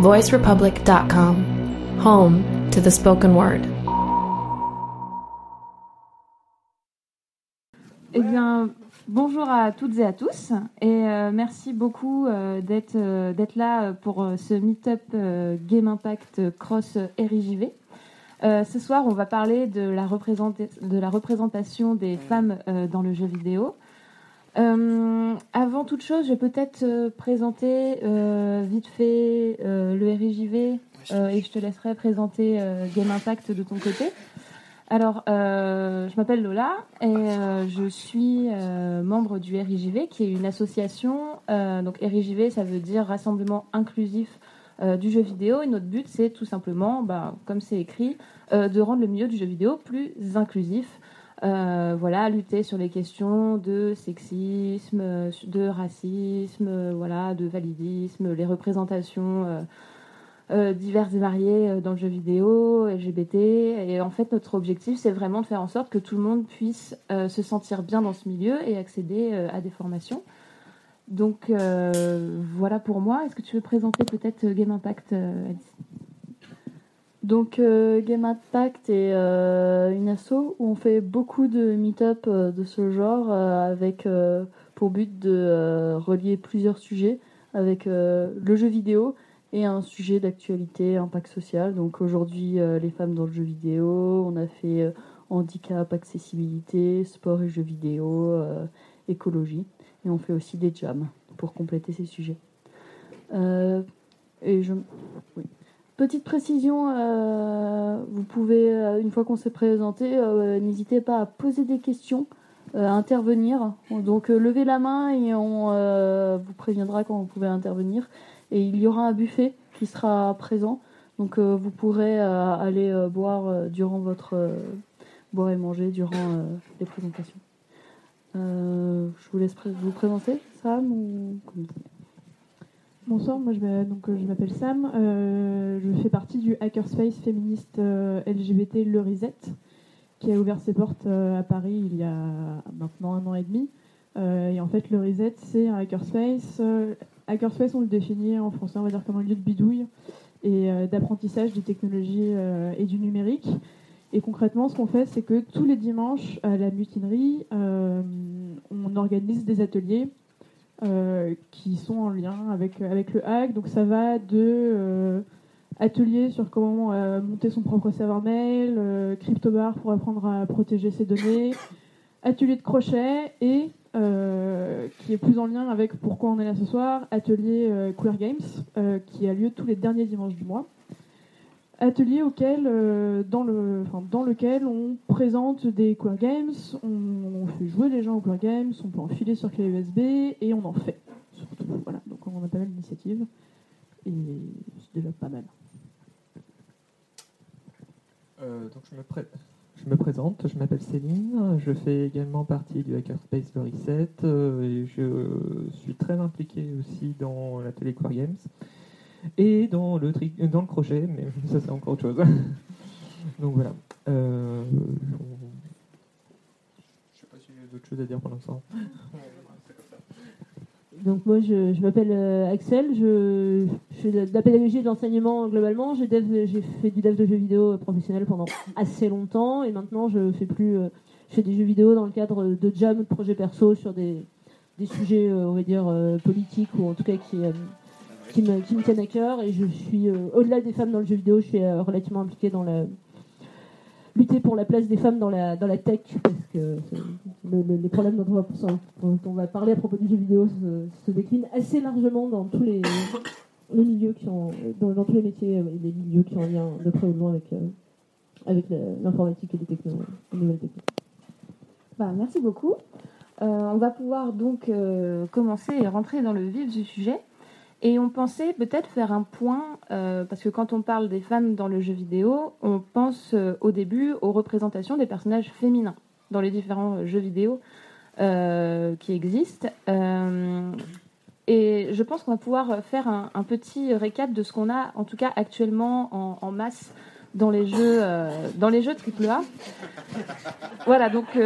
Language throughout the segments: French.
voicerepublic.com, home to the spoken word. Eh bien, bonjour à toutes et à tous, et euh, merci beaucoup euh, d'être euh, d'être là pour ce meet-up Game Impact Cross RIJV. Ce soir, on va parler de la, de la représentation des femmes dans le jeu vidéo. Euh, avant toute chose, je vais peut-être euh, présenter euh, vite fait le RIJV et je te laisserai présenter Game Impact de ton côté. Alors, je m'appelle Lola et je suis membre du RIJV, qui est une association. Donc, RIJV, ça veut dire Rassemblement inclusif du jeu vidéo. Et notre but, c'est tout simplement, bah, comme c'est écrit, de rendre le milieu du jeu vidéo plus inclusif. Euh, voilà, lutter sur les questions de sexisme, euh, de racisme, euh, voilà, de validisme, les représentations diverses et variées dans le jeu vidéo, LGBT. Et en fait, notre objectif, c'est vraiment de faire en sorte que tout le monde puisse se sentir bien dans ce milieu et accéder à des formations. Donc voilà pour moi. Est-ce que tu veux présenter peut-être Game Impact, Alice? Donc euh, Game Impact est euh, une asso où on fait beaucoup de meet-up euh, de ce genre avec pour but de relier plusieurs sujets avec le jeu vidéo et un sujet d'actualité, impact social. Donc aujourd'hui les femmes dans le jeu vidéo, on a fait handicap, accessibilité, sport et jeux vidéo, écologie et on fait aussi des jams pour compléter ces sujets. Et je oui. Petite précision, euh, vous pouvez, euh, une fois qu'on s'est présenté, euh, n'hésitez pas à poser des questions, à intervenir. Donc levez la main et on vous préviendra quand vous pouvez intervenir. Et il y aura un buffet qui sera présent. Donc vous pourrez aller boire durant votre boire et manger durant les présentations. Je vous laisse vous présenter, Sam ou. Bonsoir, moi je euh, m'appelle Sam, euh, je fais partie du hackerspace féministe euh, LGBT Le Reset, qui a ouvert ses portes à Paris il y a maintenant un an et demi. Et en fait, le Reset, c'est un hackerspace. Hackerspace, on le définit en français, on va dire comme un lieu de bidouille et d'apprentissage des technologies et du numérique. Et concrètement, ce qu'on fait, c'est que tous les dimanches à la mutinerie, on organise des ateliers euh, qui sont en lien avec, avec le hack. Donc ça va de euh, ateliers sur comment euh, monter son propre serveur mail, CryptoBar pour apprendre à protéger ses données, atelier de crochet et qui est plus en lien avec pourquoi on est là ce soir, atelier Queer Games qui a lieu tous les derniers dimanches du mois. Atelier auquel, euh, dans, lequel on présente des queer games, on, fait jouer les gens aux queer games, on peut enfiler sur clé USB et on en fait. Surtout, voilà. Donc on a pas mal d'initiatives et c'est déjà pas mal. Euh, je me, présente, je m'appelle Céline, je fais également partie du Hackerspace Le Reset euh, et je suis très impliqué aussi dans l'atelier Core Games et dans le, tri- dans le crochet, mais ça c'est encore autre chose. donc voilà. Euh, on- Je sais pas si j'ai d'autres choses à dire pour l'instant. Donc moi je, je m'appelle euh, Axel, je, je fais de la pédagogie et de l'enseignement globalement. J'ai fait du dev de jeux vidéo professionnel pendant assez longtemps et maintenant je fais plus, euh, je fais des jeux vidéo dans le cadre de jam, de projets perso sur des, des sujets euh, on va dire euh, politiques ou en tout cas qui, euh, qui, me, qui tiennent à cœur et je suis euh, au-delà des femmes dans le jeu vidéo, je suis euh, relativement impliquée dans la lutter pour la place des femmes dans la, dans la tech, parce que le- les problèmes dont on, va, on va parler à propos du jeu vidéo se, se déclinent assez largement dans tous les, milieux qui ont, dans, tous les métiers et les milieux qui ont un lien de près ou de loin avec, euh, avec l'informatique et les, nouvelles techniques. Bah, merci beaucoup. Euh, on va pouvoir donc euh, commencer et rentrer dans le vif du sujet. Et on pensait peut-être faire un point, euh, parce que quand on parle des femmes dans le jeu vidéo, on pense euh, au début aux représentations des personnages féminins dans les différents euh, jeux vidéo qui existent. Et je pense qu'on va pouvoir faire un, petit récap de ce qu'on a, en tout cas actuellement, en, en masse dans les jeux, dans les jeux AAA. Voilà, donc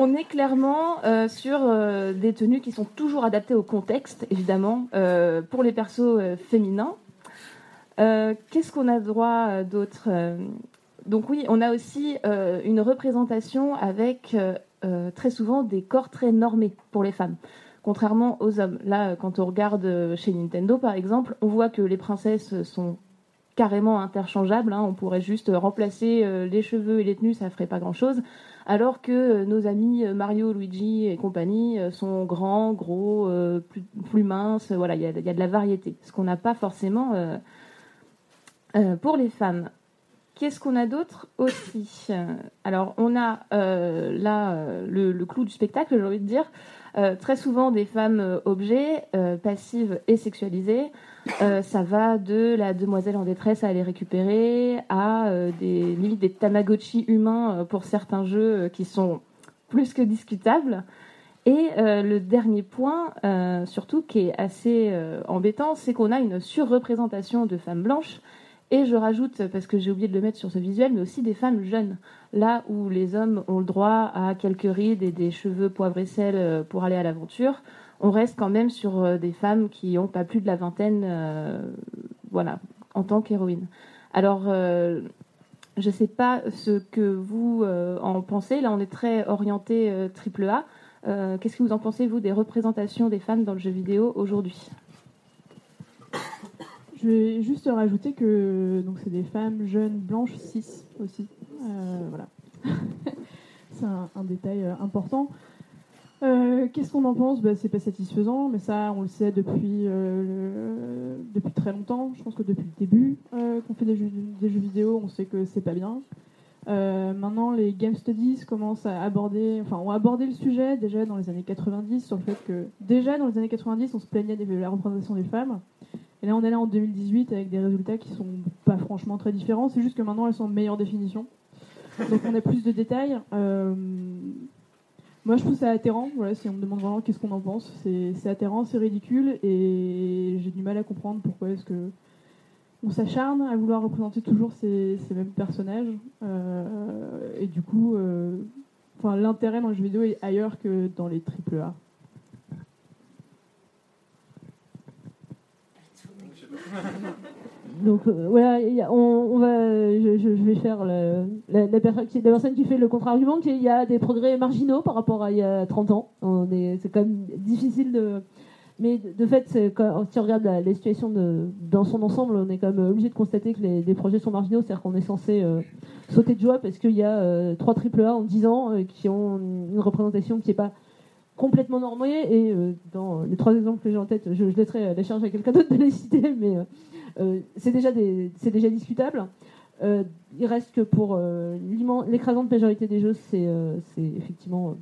on est clairement euh, sur euh, des tenues qui sont toujours adaptées au contexte, évidemment, euh, pour les persos féminins. Qu'est-ce qu'on a droit d'autre Donc oui, on a aussi une représentation avec très souvent des corps très normés pour les femmes, contrairement aux hommes. Là, quand on regarde chez Nintendo, par exemple, on voit que les princesses sont carrément interchangeables. hein. On pourrait juste remplacer les cheveux et les tenues, ça ferait pas grand-chose. Alors que euh, nos amis euh, Mario, Luigi et compagnie euh, sont grands, gros, plus, minces. Voilà, il y a, de la variété, ce qu'on n'a pas forcément pour les femmes. Qu'est-ce qu'on a d'autre aussi? Alors, on a là le clou du spectacle, j'ai envie de dire. Euh, très souvent des femmes euh, objets, euh, passives et sexualisées. Ça va de la demoiselle en détresse à aller récupérer à des des tamagotchi humains pour certains jeux qui sont plus que discutables. Et le dernier point, surtout, qui est assez embêtant, c'est qu'on a une surreprésentation de femmes blanches. Et je rajoute, parce que j'ai oublié de le mettre sur ce visuel, mais aussi des femmes jeunes. Là où les hommes ont le droit à quelques rides et des cheveux poivre et sel euh, pour aller à l'aventure, on reste quand même sur euh, des femmes qui n'ont pas plus de la vingtaine, euh, voilà, en tant qu'héroïne. Alors, je ne sais pas ce que vous en pensez. Là, on est très orienté triple A. Qu'est-ce que vous en pensez, vous, des représentations des femmes dans le jeu vidéo aujourd'hui? Je vais juste rajouter que donc c'est des femmes jeunes blanches cis aussi. Euh, voilà. c'est un, détail euh, important. Euh, Qu'est-ce qu'on en pense? Bah, C'est pas satisfaisant, mais ça, on le sait depuis, depuis très longtemps. Je pense que depuis le début qu'on fait des jeux, vidéo, on sait que c'est pas bien. Maintenant, les game studies commencent à aborder, enfin, ont abordé le sujet déjà dans les années 90 sur le fait que déjà dans les années 90, on se plaignait de la représentation des femmes. Et là, on est là en 2018 avec des résultats qui sont pas franchement très différents. C'est juste que maintenant, elles sont en meilleure définition. Donc, on a plus de détails. Euh, moi, je trouve ça atterrant. Si on me demande vraiment qu'est-ce qu'on en pense, c'est atterrant, c'est ridicule, et j'ai du mal à comprendre pourquoi est-ce que on s'acharne à vouloir représenter toujours ces, mêmes personnages. Euh, et du coup, euh, l'intérêt dans le jeu vidéo est ailleurs que dans les triple A. Donc euh, voilà, on, va, je, vais faire la, la la personne qui fait le contre-argument, qu'il y a des progrès marginaux par rapport à il y a 30 ans. C'est quand même difficile de. Mais de fait, si on regarde la, situation dans son ensemble, on est quand même obligé de constater que les, projets sont marginaux, c'est-à-dire qu'on est censé euh, sauter de joie parce qu'il y a euh, trois triple A en 10 ans euh, qui ont une représentation qui n'est pas complètement normée. Et euh, dans les trois exemples que j'ai en tête, je, laisserai la charge à quelqu'un d'autre de les citer, mais euh, euh, c'est déjà, déjà discutable. Euh, il reste que pour euh, l'écrasante majorité des jeux, c'est euh, effectivement euh,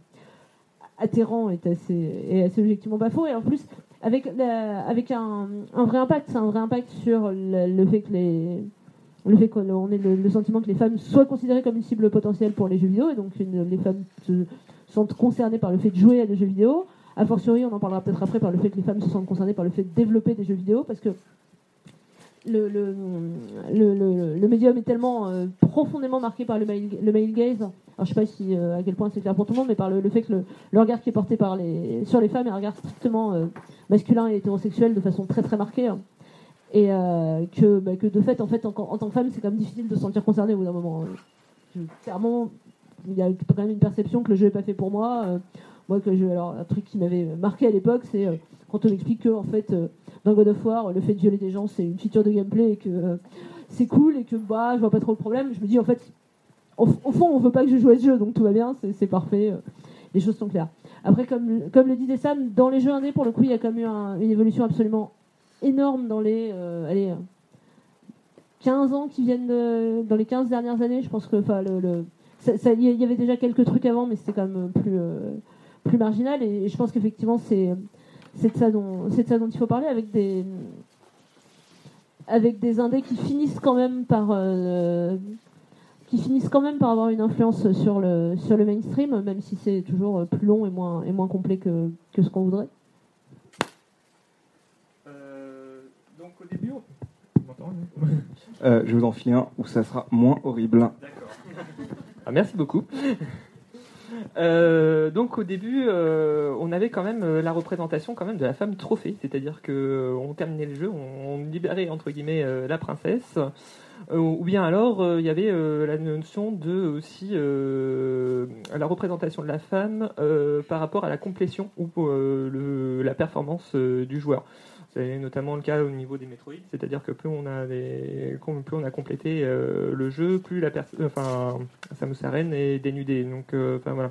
atterrant et assez, et assez objectivement pas faux. Et en plus, avec, avec un, un vrai impact, c'est un vrai impact sur le, fait que les le fait qu'on ait le, sentiment que les femmes soient considérées comme une cible potentielle pour les jeux vidéo, et donc les femmes se sentent concernées par le fait de jouer à des jeux vidéo. A fortiori, on en parlera peut-être après, par le fait que les femmes se sentent concernées par le fait de développer des jeux vidéo, parce que le, le, le, le- médium est tellement euh, profondément marqué par le male, le male gaze. Alors, je sais pas si, euh, à quel point c'est clair pour tout le monde, mais par le, fait que le, regard qui est porté par les, sur les femmes est un regard strictement euh, masculin et hétérosexuel de façon très très marquée. hein. Et que, bah, que de fait, en, fait en, tant que femme, c'est quand même difficile de se sentir concernée au bout d'un moment. Je- clairement, il y a quand même une perception que le jeu n'est pas fait pour moi. euh, moi, que alors, un truc qui m'avait marqué à l'époque, c'est euh, quand on explique que, en fait, euh, dans God of War, le fait de violer des gens, c'est une feature de gameplay et que c'est cool et que bah, je vois pas trop le problème. Je me dis, en fait, au, fond, on veut pas que je joue à ce jeu, donc tout va bien, c'est parfait. les choses sont claires. Après, comme, comme le dit Dessam, dans les jeux indés, pour le coup, il y a quand même eu un- une évolution absolument énorme dans les, euh, allez, euh, 15 ans qui viennent dans les 15 dernières années. Je pense que enfin, le, il y avait déjà quelques trucs avant, mais c'était quand même plus, euh, plus marginal. Et, je pense qu'effectivement, c'est c'est de, ça dont- c'est de ça dont il faut parler avec des, avec des indés qui finissent quand même par. euh, qui finissent quand même par avoir une influence sur le, sur le mainstream, même si c'est toujours plus long et moins, et moins complet que, que ce qu'on voudrait. Euh, donc au début, on... Euh, je vais vous en filer un où ça sera moins horrible. D'accord. Ah, merci beaucoup. Euh, donc au début, euh, on avait quand même euh, la représentation quand même de la femme trophée, c'est-à-dire que on terminait le jeu, on, libérait entre guillemets la princesse, ou bien alors il y avait la notion de aussi la représentation de la femme par rapport à la complétion ou la performance du joueur. C'est notamment le cas au niveau des Metroid, c'est-à-dire que plus on a complété euh, le jeu, plus la enfin Samus Aran est dénudée. Donc, euh, enfin voilà,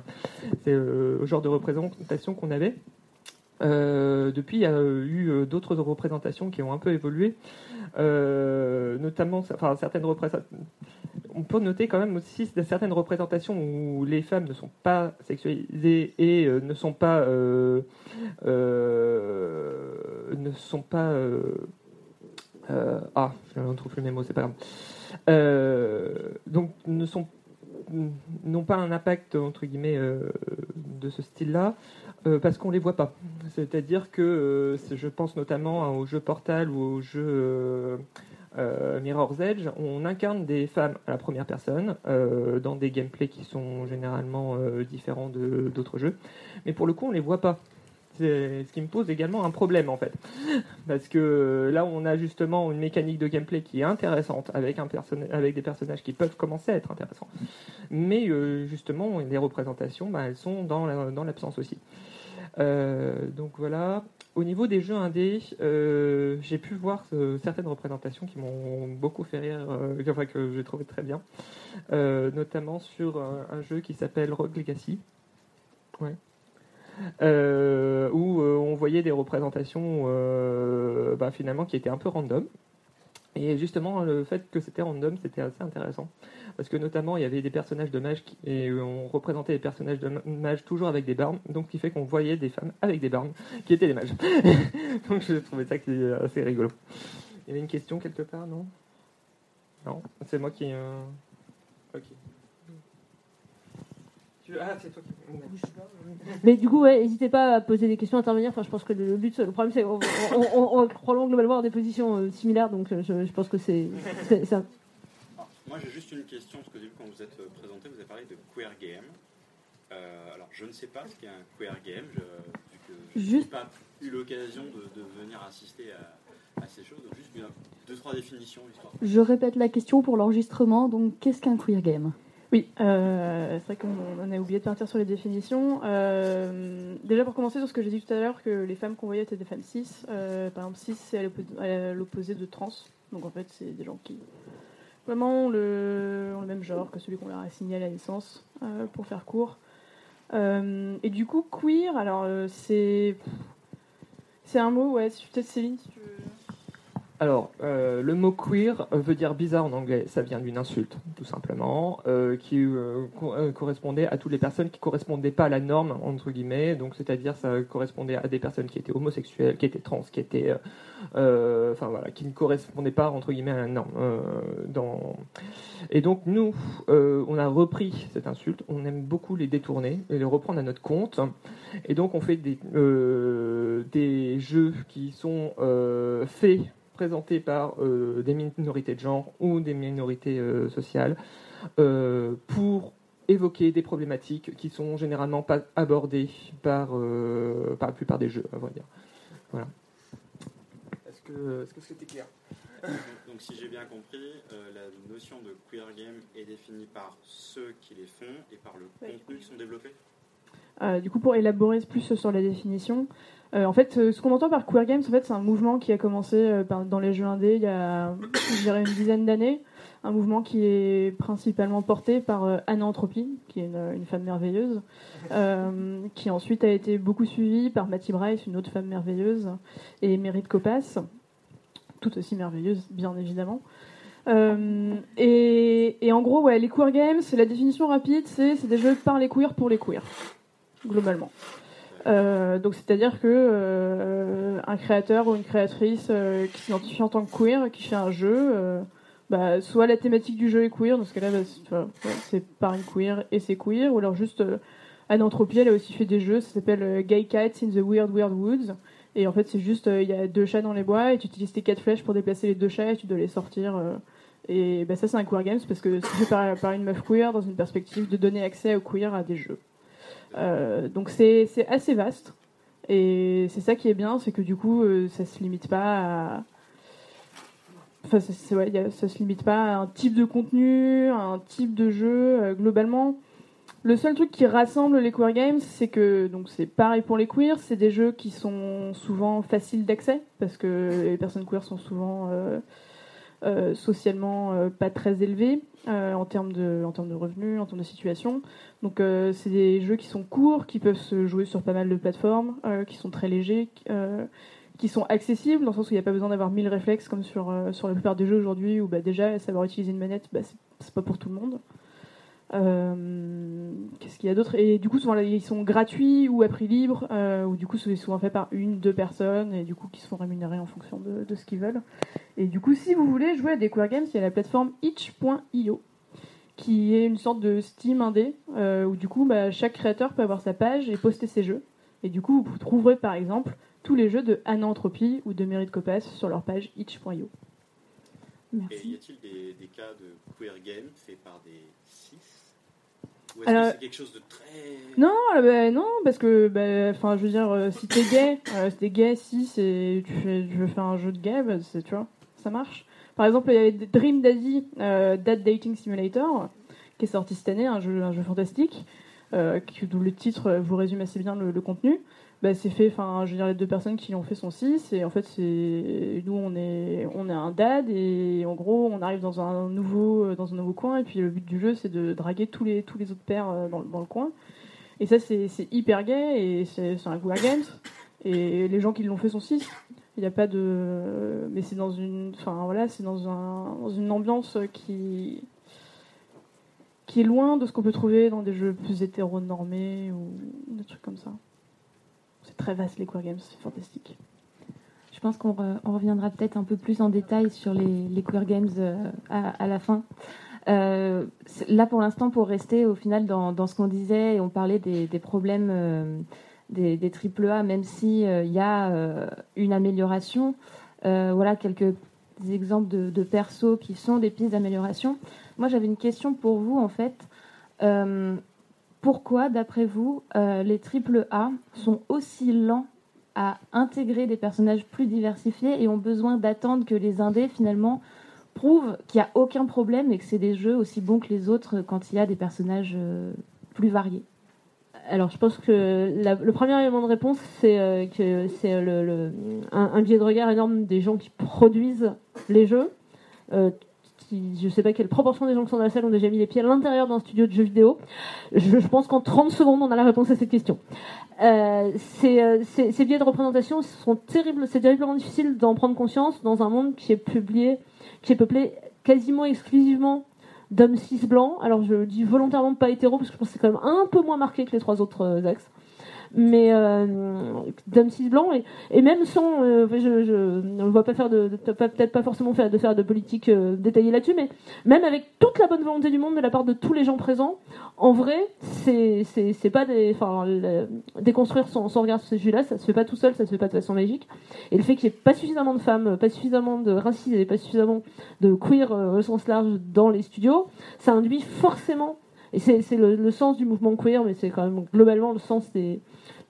c'est euh, le genre de représentation qu'on avait. Euh, depuis, il y a eu euh, d'autres représentations qui ont un peu évolué, euh, notamment, certaines représentations. On peut noter quand même aussi certaines représentations où les femmes ne sont pas sexualisées et ne sont pas ne sont pas ah je ne trouve plus mes mots c'est pas grave donc ne sont n'ont pas un impact entre guillemets de ce style-là euh, parce qu'on les voit pas. C'est-à-dire que euh, je pense notamment au jeu Portal ou au jeu euh, euh, Mirror's Edge, on incarne des femmes à la première personne dans des gameplays qui sont généralement différents d'autres jeux, mais pour le coup on les voit pas. Ce qui me pose également un problème en fait. Parce que là, on a justement une mécanique de gameplay qui est intéressante avec, un avec des personnages qui peuvent commencer à être intéressants. Mais justement, les représentations, bah, elles sont dans l'absence aussi. Euh, donc voilà. Au niveau des jeux indés, euh, j'ai pu voir euh, certaines représentations qui m'ont beaucoup fait rire, euh, enfin, que j'ai trouvé très bien. Notamment sur un, jeu qui s'appelle Rogue Legacy. Où on voyait des représentations bah, finalement qui étaient un peu random. Et justement, le fait que c'était random, c'était assez intéressant. Parce que notamment, il y avait des personnages de mages et on représentait les personnages de ma- mages toujours avec des barmes. Donc, qui fait qu'on voyait des femmes avec des barmes qui étaient des mages. donc, je trouvais ça assez rigolo. Il y avait une question quelque part, non? Non? C'est moi qui. euh, Ok. Ah, c'est toi qui. Mais du coup, ouais, n'hésitez pas à poser des questions, à intervenir. Enfin, je pense que le but, le problème, c'est qu'on on, probablement globalement des positions euh, similaires, donc euh, je, je pense que c'est Alors, moi, j'ai juste une question, parce que quand vous êtes euh, présenté, vous avez parlé de queer game. Euh, alors, je ne sais pas ce qu'est un queer game, je, vu que je n'ai Juste- pas eu l'occasion de, de venir assister à, à ces choses. Donc, juste deux, trois définitions, histoire. Je répète la question pour l'enregistrement. Donc, qu'est-ce qu'un queer game? Oui, euh, c'est vrai qu'on on a oublié de partir sur les définitions. Euh, déjà pour commencer sur ce que j'ai dit tout à l'heure, que les femmes qu'on voyait étaient des femmes cis. Euh, par exemple, cis c'est à l'opposé de trans. Donc en fait, c'est des gens qui vraiment le même genre que celui qu'on leur a assigné à la naissance, euh, pour faire court. Euh, et du coup, queer, alors euh, c'est c'est un mot, ouais. Peut-être Céline, si tu veux. Alors, euh, le mot queer veut dire bizarre en anglais. Ça vient d'une insulte, tout simplement, euh, qui euh, co- correspondait à toutes les personnes qui correspondaient pas à la norme entre guillemets. Donc, c'est-à-dire, ça correspondait à des personnes qui étaient homosexuelles, qui étaient trans, qui étaient, enfin qui ne correspondaient pas entre guillemets à la norme. Et donc, nous, on a repris cette insulte. On aime beaucoup les détourner et les reprendre à notre compte. Et donc, on fait des, jeux qui sont faits présentés par euh, des minorités de genre ou des minorités euh, sociales euh, pour évoquer des problématiques qui sont généralement pas abordées par, euh, par la plupart des jeux, à vrai dire. Voilà. Est-ce que est-ce que c'était clair? Donc, si j'ai bien compris, euh, la notion de queer game est définie par ceux qui les font et par le Ouais. contenu qui sont développés? Euh, du coup, pour élaborer plus sur la définition, euh, en fait, euh, ce qu'on entend par queer games, en fait, c'est un mouvement qui a commencé euh, dans les jeux indés il y a, je dirais, une dizaine d'années. Un mouvement qui est principalement porté par Anna Entropy, qui est une, femme merveilleuse, qui ensuite a été beaucoup suivie par Matty Bryce, une autre femme merveilleuse, et Merit Copas, tout aussi merveilleuse, bien évidemment. Et, en gros, ouais, les queer games, la définition rapide, c'est des jeux par les queers pour les queers globalement. Euh, donc c'est-à-dire que euh, un créateur ou une créatrice euh, qui s'identifie en tant que queer, qui fait un jeu, bah, soit la thématique du jeu est queer, dans ce cas-là, bah, c'est- enfin, ouais, c'est par une queer et c'est queer, ou alors juste Anne Entropie, elle a aussi fait des jeux, ça s'appelle Gay Cats in the Weird Weird Woods. Et en fait, c'est juste, il y a deux chats dans les bois et tu utilises tes quatre flèches pour déplacer les deux chats et tu dois les sortir. et bah, ça, c'est un queer games parce que c'est fait par, par une meuf queer dans une perspective de donner accès aux queer à des jeux. Euh, donc c'est assez vaste. Et c'est ça qui est bien, c'est que du coup, euh, ça se limite pas à. Enfin, ça, se limite pas à un type de contenu, un type de jeu. Euh, globalement, le seul truc qui rassemble les queer games, c'est que donc c'est pareil pour les queers, c'est des jeux qui sont souvent faciles d'accès parce que les personnes queer sont souvent euh, socialement euh, pas très élevées euh, en termes de en termes de revenus, en termes de situation. Donc c'est des jeux qui sont courts, qui peuvent se jouer sur pas mal de plateformes, qui sont très légers, qui sont accessibles dans le sens où il n'y a pas besoin d'avoir mille réflexes comme sur sur la plupart des jeux aujourd'hui où bah, déjà savoir utiliser une manette, bah, c'est pas pour tout le monde. Euh, Qu'est-ce qu'il y a d'autre? Et du coup, souvent, là, ils sont gratuits ou à prix libre, euh, ou du coup, c'est souvent fait par une, deux personnes, et du coup, qui se font rémunérer en fonction de, de ce qu'ils veulent. Et du coup, si vous voulez jouer à des queer games, il y a la plateforme itch.io, qui est une sorte de Steam indé, euh, où du coup, bah, chaque créateur peut avoir sa page et poster ses jeux. Et du coup, vous trouverez par exemple tous les jeux de Anantropie ou de Merit Copas sur leur page itch.io. Et y Merci. a-t-il des, des cas de queer game faits par des Ou est-ce Alors- que c'est quelque chose de très. Non, euh, bah, non, parce que, bah, enfin, je veux dire, euh, si t'es gay, euh, si t'es gay, si c'est, tu fais, je veux faire un jeu de gay, bah, c'est, tu vois, ça marche. Par exemple, il y avait Dream Daddy, euh, Dad Dating Simulator, qui est sorti cette année, un jeu, un jeu fantastique, euh, qui, dont le titre euh, vous résume assez bien le, le contenu. Bah, c'est fait, enfin, je veux dire, les deux personnes qui l'ont fait sont six, et en fait, c'est, nous, on est, on est un dad, et en gros, on arrive dans un nouveau, dans un nouveau coin, et puis le but du jeu, c'est de draguer tous les, tous les autres pères euh, dans, dans le coin. Et ça, c'est hyper gay et c'est un queer games. Et les gens qui l'ont fait sont six. Il n'y a pas de. Mais c'est dans une. Enfin voilà, c'est dans, un, dans une ambiance qui. qui est loin de ce qu'on peut trouver dans des jeux plus hétéronormés ou des trucs comme ça. C'est très vaste les queer games, c'est fantastique. Je pense qu'on re- on reviendra peut-être un peu plus en détail sur les, les queer games euh, à, la fin. Euh, là, pour l'instant, pour rester au final dans, ce qu'on disait, on parlait des, problèmes euh, des, des AAA, même si euh, il y a une amélioration. Voilà quelques exemples de, de persos qui sont des pistes d'amélioration. Moi, j'avais une question pour vous, en fait. Pourquoi, d'après vous, euh, les AAA sont aussi lents à intégrer des personnages plus diversifiés et ont besoin d'attendre que les indés finalement prouvent qu'il n'y a aucun problème et que c'est des jeux aussi bons que les autres quand il y a des personnages euh, plus variés? Alors, je pense que le premier élément de réponse, c'est euh, que c'est un, biais de regard énorme des gens qui produisent les jeux. Qui, je sais pas quelle proportion des gens qui sont dans la salle ont déjà mis les pieds à l'intérieur d'un studio de jeux vidéo. Je, pense qu'en 30 secondes, on a la réponse à cette question. Euh, ces, euh, ces, ces biais de représentation sont terribles, c'est terriblement difficile d'en prendre conscience dans un monde qui est publié, qui est peuplé quasiment exclusivement d'hommes cis blancs. Alors je dis volontairement pas hétéro parce que je pense que c'est quand même un peu moins marqué que les trois autres euh, axes. Mais euh, d'hommes cis blancs et, et même sans, euh, je, je ne vois pas faire peut-être pas forcément faire de faire de politique euh, détaillée là-dessus, mais même avec toute la bonne volonté du monde de la part de tous les gens présents, en vrai, c'est c'est pas des, enfin déconstruire son, son regard sur ces sujets-là, ça se fait pas tout seul, ça se fait pas de façon magique. Et le fait qu'il n'y ait pas suffisamment de femmes, pas suffisamment de racisés, pas suffisamment de queer au sens large dans les studios, ça induit forcément, et c'est le, le sens du mouvement queer, mais c'est quand même globalement le sens des,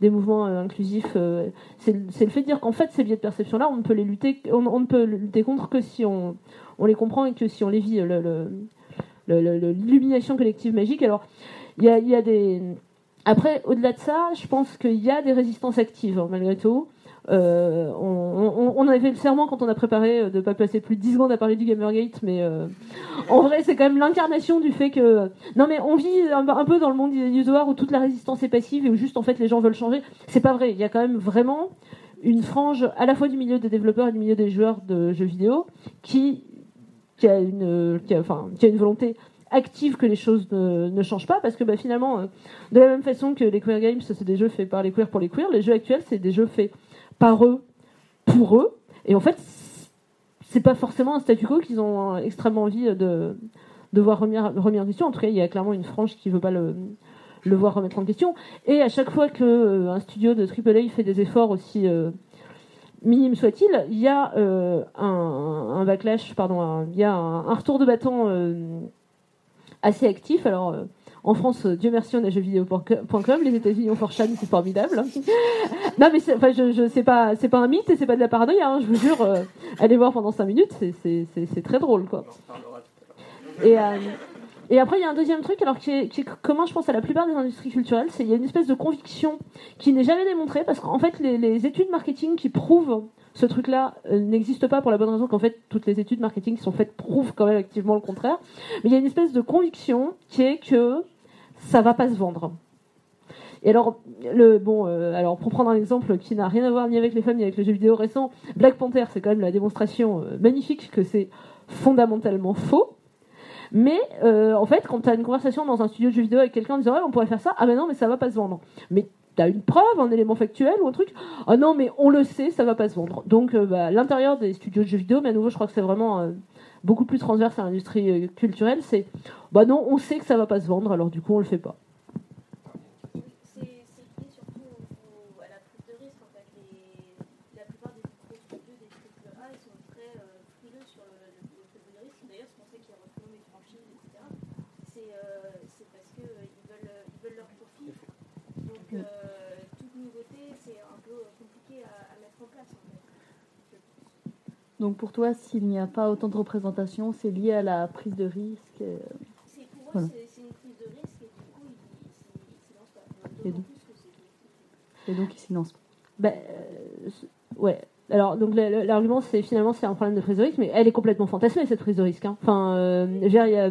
des mouvements euh, inclusifs, euh, c'est le fait de dire qu'en fait ces biais de perception-là, on ne peut les lutter, on, ne peut lutter contre que si on, les comprend et que si on les vit. L'illumination collective magique. Alors, il y a, il y a des. Après, au-delà de ça, je pense qu'il y a des résistances actives, hein, malgré tout. Euh, on, on- on avait le serment quand on a préparé euh, de pas passer plus de 10 secondes à parler du Gamergate, mais euh, en vrai, c'est quand même l'incarnation du fait que. Non, mais on vit un, peu dans le monde illusoire où toute la résistance est passive et où juste en fait les gens veulent changer. C'est pas vrai. Il y a quand même vraiment une frange à la fois du milieu des développeurs et du milieu des joueurs de jeux vidéo qui, qui, a, une, volonté active que les choses ne, changent pas parce que bah, finalement, de la même façon que les queer games, c'est des jeux faits par les queers pour les queers, les jeux actuels, c'est des jeux faits par eux pour eux. Et en fait, c'est pas forcément un statu quo qu'ils ont extrêmement envie de, voir remis, en question. En tout cas, il y a clairement une frange qui veut pas le, le voir remettre en question. Et à chaque fois que euh, studio de AAA fait des efforts aussi euh, minimes soit-il, il y a euh, un, backlash, pardon, il y a un, retour de bâton euh, assez actif. Alors, En France, euh, Dieu merci, on a jeuxvideo.com. Les États-Unis ont 4chan, c'est formidable. non, mais enfin, je, c'est pas, c'est pas un mythe et c'est pas de la paranoïa. Hein, je vous jure, euh, allez voir pendant 5 minutes, c'est, très drôle, quoi. Et, euh, et après, il y a un deuxième truc, alors qui est, commun, je pense, à la plupart des industries culturelles, c'est il y a une espèce de conviction qui n'est jamais démontrée, parce qu'en fait, les, les études marketing qui prouvent ce truc-là euh, n'existe pas pour la bonne raison qu'en fait, toutes les études marketing qui sont faites prouvent quand même activement le contraire. Mais il y a une espèce de conviction qui est que ça va pas se vendre. Et alors, bon, euh, alors pour prendre un exemple qui n'a rien à voir ni avec les femmes ni avec le jeu vidéo récent, Black Panther, c'est quand même la démonstration euh, magnifique que c'est fondamentalement faux. Mais euh, en fait, quand tu as une conversation dans un studio de jeux vidéo avec quelqu'un en disant ouais, on pourrait faire ça, ah ben non, mais ça va pas se vendre. Mais tu as une preuve, un élément factuel ou un truc? Ah non, mais on le sait, ça va pas se vendre. Donc bah, l'intérieur des studios de jeux vidéo, mais à nouveau, je crois que c'est vraiment beaucoup plus transverse à l'industrie euh, culturelle, c'est bah non, on sait que ça va pas se vendre, alors du coup on le fait pas. C'est c'est lié surtout au- à la prise de risque. En fait. Les- la plupart des gros studios, des triple A, ils sont très euh, frileux sur le, le, le prise de risque. D'ailleurs, c'est pour ça qu'ils refont les franchises, etc. C'est euh, c'est parce qu'ils veulent, euh, ils veulent leur profit. Donc, euh, toute nouveauté, c'est un peu compliqué à, à mettre en place. En fait. je pense. Donc pour toi, s'il n'y a pas autant de représentation, c'est lié à la prise de risque. euh, C'est- Pour moi, Voilà. c'est une prise de risque et du coup, ils ne s'y lancent pas. Et donc- Et ils s'y lancent pas. Bah, euh, ouais. Alors, donc l'argument, c'est finalement c'est un problème de prise de risque, mais elle est complètement fantasmée cette prise de risque. hein. Enfin, euh, dire, il a,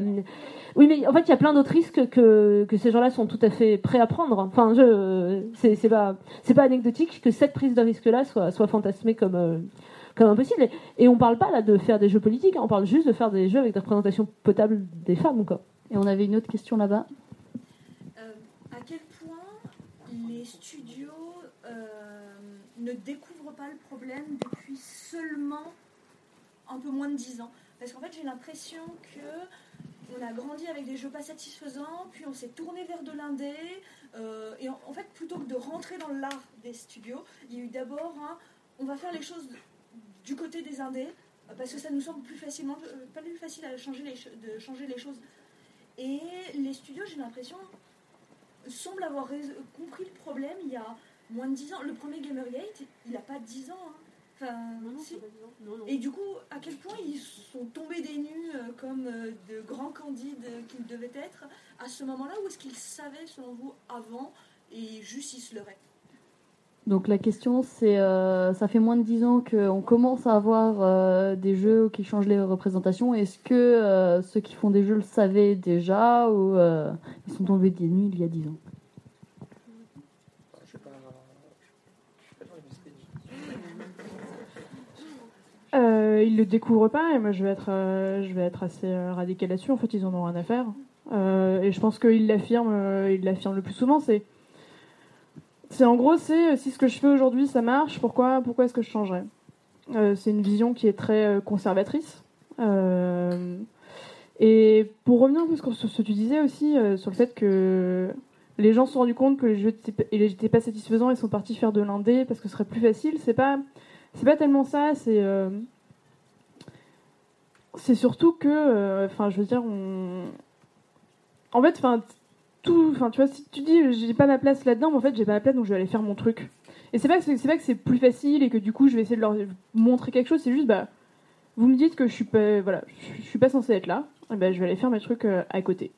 oui, mais en fait, il y a plein d'autres risques que, que ces gens-là sont tout à fait prêts à prendre. Enfin, je, c'est c'est pas, c'est pas anecdotique que cette prise de risque-là soit, soit fantasmée comme, euh, comme impossible. Et, et on parle pas là de faire des jeux politiques, hein, on parle juste de faire des jeux avec des représentations potables des femmes, quoi. Et on avait une autre question là-bas. Euh, à quel point les studios euh, ne découvrent pas le problème depuis seulement un peu moins de 10 ans? Parce qu'en fait, j'ai l'impression que on a grandi avec des jeux pas satisfaisants, puis on s'est tourné vers de l'indé, euh, et en, en fait, plutôt que de rentrer dans l'art des studios, il y a eu d'abord un on va faire les choses du côté des indés, parce que ça nous semble plus facilement, euh, pas plus facile à changer les, cho- de changer les choses. Et les studios, j'ai l'impression, semblent avoir compris le problème il y a moins de 10 ans. Le premier Gamergate, il n'a pas 10 ans. hein. Enfin, si. Et du coup, à quel point ils sont tombés des nues euh, comme euh, de grands candides qu'ils devaient être à ce moment-là Ou est-ce qu'ils savaient, selon vous, avant et juste ils se leurraient Donc la question c'est, euh, ça fait moins de 10 ans qu'on commence à avoir euh, des jeux qui changent les représentations. Est-ce que euh, ceux qui font des jeux le savaient déjà ou ils sont tombés des nues il y a 10 ans? Ils le découvrent pas et moi je vais être, je vais être assez radical là-dessus. En fait, ils en ont rien à faire. Et je pense qu'ils l'affirment, ils l'affirment le plus souvent. C'est, c'est en gros, c'est euh, si ce que je fais aujourd'hui ça marche, pourquoi, pourquoi est-ce que je changerais? Euh, C'est une vision qui est très euh, conservatrice. Et pour revenir un peu sur ce que tu disais aussi sur le fait que les gens se sont rendus compte que les jeux n'étaient pas satisfaisants et sont partis faire de l'indé parce que ce serait plus facile. C'est pas c'est pas tellement ça, c'est c'est surtout que, enfin, je veux dire, en fait, enfin, enfin, tu vois, si tu dis j'ai pas ma place là-dedans, mais en fait, j'ai pas ma place, donc je vais aller faire mon truc. Et c'est pas que c'est plus facile et que du coup, je vais essayer de leur montrer quelque chose. C'est juste, bah, vous me dites que je suis pas, voilà, je suis pas censée être là, ben, je vais aller faire mes trucs euh, à côté.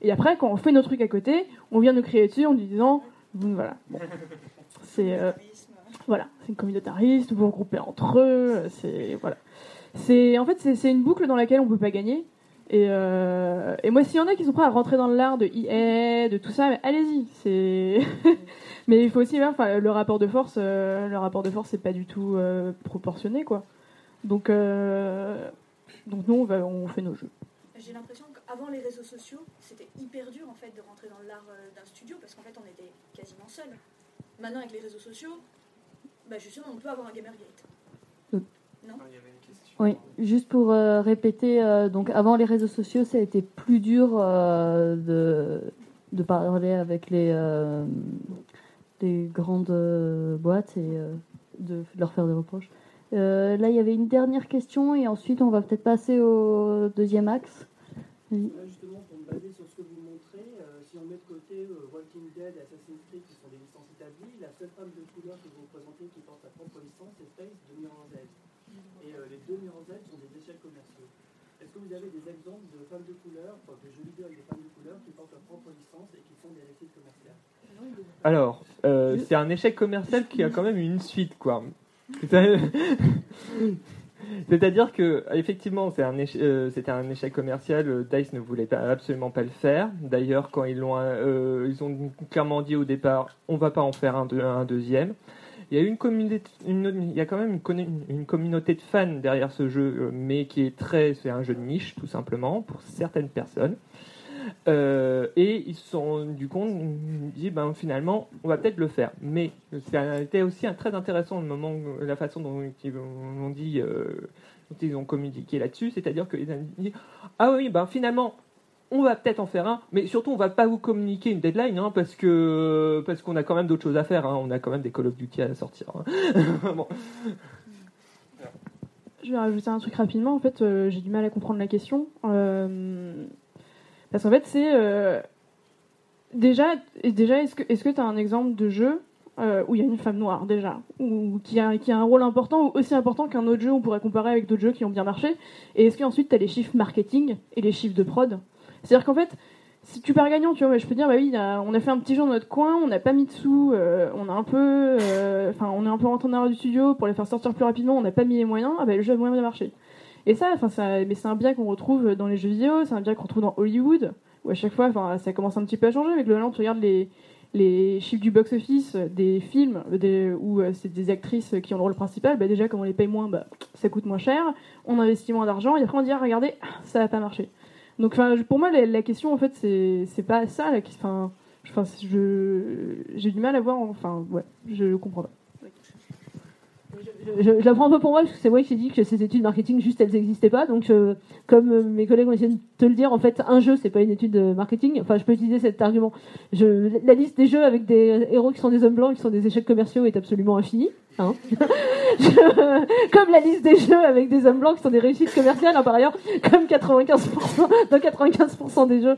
Et après, quand on fait nos trucs à côté, on vient nous crier dessus en nous disant, voilà, c'est euh, voilà, c'est communautariste, vous vous regroupez entre eux, c'est voilà. C'est en fait c'est une boucle dans laquelle on peut pas gagner. Et, euh, et moi, s'il y en a qui sont prêts à rentrer dans l'art de EA, de tout ça, allez-y. C'est mais il faut aussi voir, enfin, le rapport de force, euh, le rapport de force, c'est pas du tout euh, proportionné, quoi. Donc donc nous, on, va, on fait nos jeux. J'ai l'impression qu'avant les réseaux sociaux, c'était hyper dur en fait de rentrer dans l'art d'un studio parce qu'en fait on était quasiment seul. Maintenant avec les réseaux sociaux, bah justement on peut avoir un Gamergate. Il y avait une question. Oui, juste pour euh, répéter, euh, donc avant les réseaux sociaux, ça a été plus dur euh, de, de parler avec les, euh, les grandes euh, boîtes et euh, de leur faire des reproches. Euh, là, il y avait une dernière question et ensuite on va peut-être passer au deuxième axe. Oui. Là, justement, pour me baser sur ce que vous montrez, euh, si on Dead et Assassin's Creed qui sont des licences établies, la seule femme de couleur que vous représentez qui porte sa propre licence, c'est Space de Mirror's Edge. Euh, les deux Edge sont des échecs commerciaux. Est-ce que vous avez des exemples de femmes de couleur, de jeux vidéo avec des femmes de couleur qui portent leur propre licence et qui font des réussites commerciales Alors, euh, c'est un échec commercial qui a quand même une suite, quoi. C'est-à-dire que effectivement, c'est un éche- euh, c'était un échec commercial. euh, Dice ne voulait pas- absolument pas le faire. D'ailleurs, quand ils l'ont, euh, ils ont clairement dit au départ, on va pas en faire un, deux- un deuxième. Il y a une communauté, il y a quand même une, communauté de fans derrière ce jeu, euh, mais qui est très, c'est un jeu de niche tout simplement pour certaines personnes. Euh, et ils se sont du coup dit ben finalement on va peut-être le faire mais c'était aussi un, très intéressant moment la façon dont ils ont euh, dont ils ont communiqué là-dessus c'est-à-dire qu'ils ont dit ah oui ben finalement on va peut-être en faire un, mais surtout on va pas vous communiquer une deadline hein, parce que parce qu'on a quand même d'autres choses à faire. hein. On a quand même des Call of Duty à sortir. hein. Je vais rajouter un truc rapidement. En fait, euh, j'ai du mal à comprendre la question. Euh, parce qu'en fait, c'est. euh, déjà, déjà est-ce que est-ce que tu as un exemple de jeu où il y a une femme noire, déjà? Ou qui a, qui a un rôle important, ou aussi important qu'un autre jeu, on pourrait comparer avec d'autres jeux qui ont bien marché Et est-ce qu'ensuite, tu as les chiffres marketing et les chiffres de prod? C'est-à-dire qu'en fait. Si tu pars gagnant, tu vois, je peux dire, bah oui, on a fait un petit jeu dans notre coin, on n'a pas mis de sous, euh, on a un peu, euh, enfin, on est un peu rentré en arrière du studio pour les faire sortir plus rapidement, on n'a pas mis les moyens, ah bah le jeu a moins bien marché. Et ça, enfin, mais c'est un bien qu'on retrouve dans les jeux vidéo, c'est un bien qu'on retrouve dans Hollywood, où à chaque fois, enfin, ça commence un petit peu à changer, mais globalement, tu regardes les, les chiffres du box-office des films où euh, c'est des actrices qui ont le rôle principal, bah déjà, comme on les paye moins, bah, ça coûte moins cher, on investit moins d'argent, et après on dit, ah, regardez, ah, ça n'a pas marché. Donc, pour moi, la, question, en fait, c'est pas ça, la, je, j'ai du mal à voir, enfin, ouais, je comprends pas. Je, je la prends un peu pour moi parce que c'est moi qui ai dit que ces études marketing juste elles n'existaient pas. Donc euh, comme euh, mes collègues ont essayé de te le dire, en fait un jeu c'est pas une étude de marketing. Enfin je peux utiliser cet argument. La liste des jeux avec des héros qui sont des hommes blancs qui sont des échecs commerciaux est absolument infinie. Hein. Comme la liste des jeux avec des hommes blancs qui sont des réussites commerciales hein, par ailleurs, comme 95% dans 95% des jeux.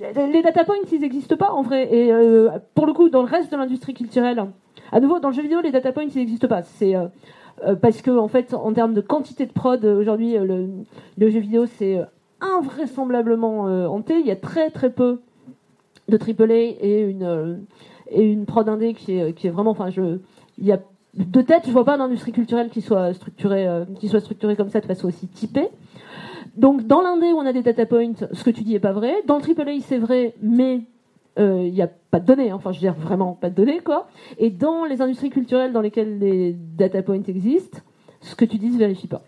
Les data points ils n'existent pas en vrai. Et euh, pour le coup dans le reste de l'industrie culturelle. À nouveau, dans le jeu vidéo, les data points, ils n'existent pas. C'est euh, euh, parce que, en fait, en termes de quantité de prod, aujourd'hui, le, jeu vidéo, c'est invraisemblablement hanté. Il y a très très peu de AAA et une prod indé qui est vraiment. Enfin, il y a de tête, je vois pas d'industrie culturelle qui soit structurée euh, qui soit structurée comme ça de façon aussi typée. Donc dans l'indé où on a des data points, ce que tu dis est pas vrai. Dans le AAA, c'est vrai, mais euh, il n'y a pas de données. Enfin, je veux dire vraiment pas de données, quoi. Et dans les industries culturelles dans lesquelles les data points existent, ce que tu dis se vérifie pas.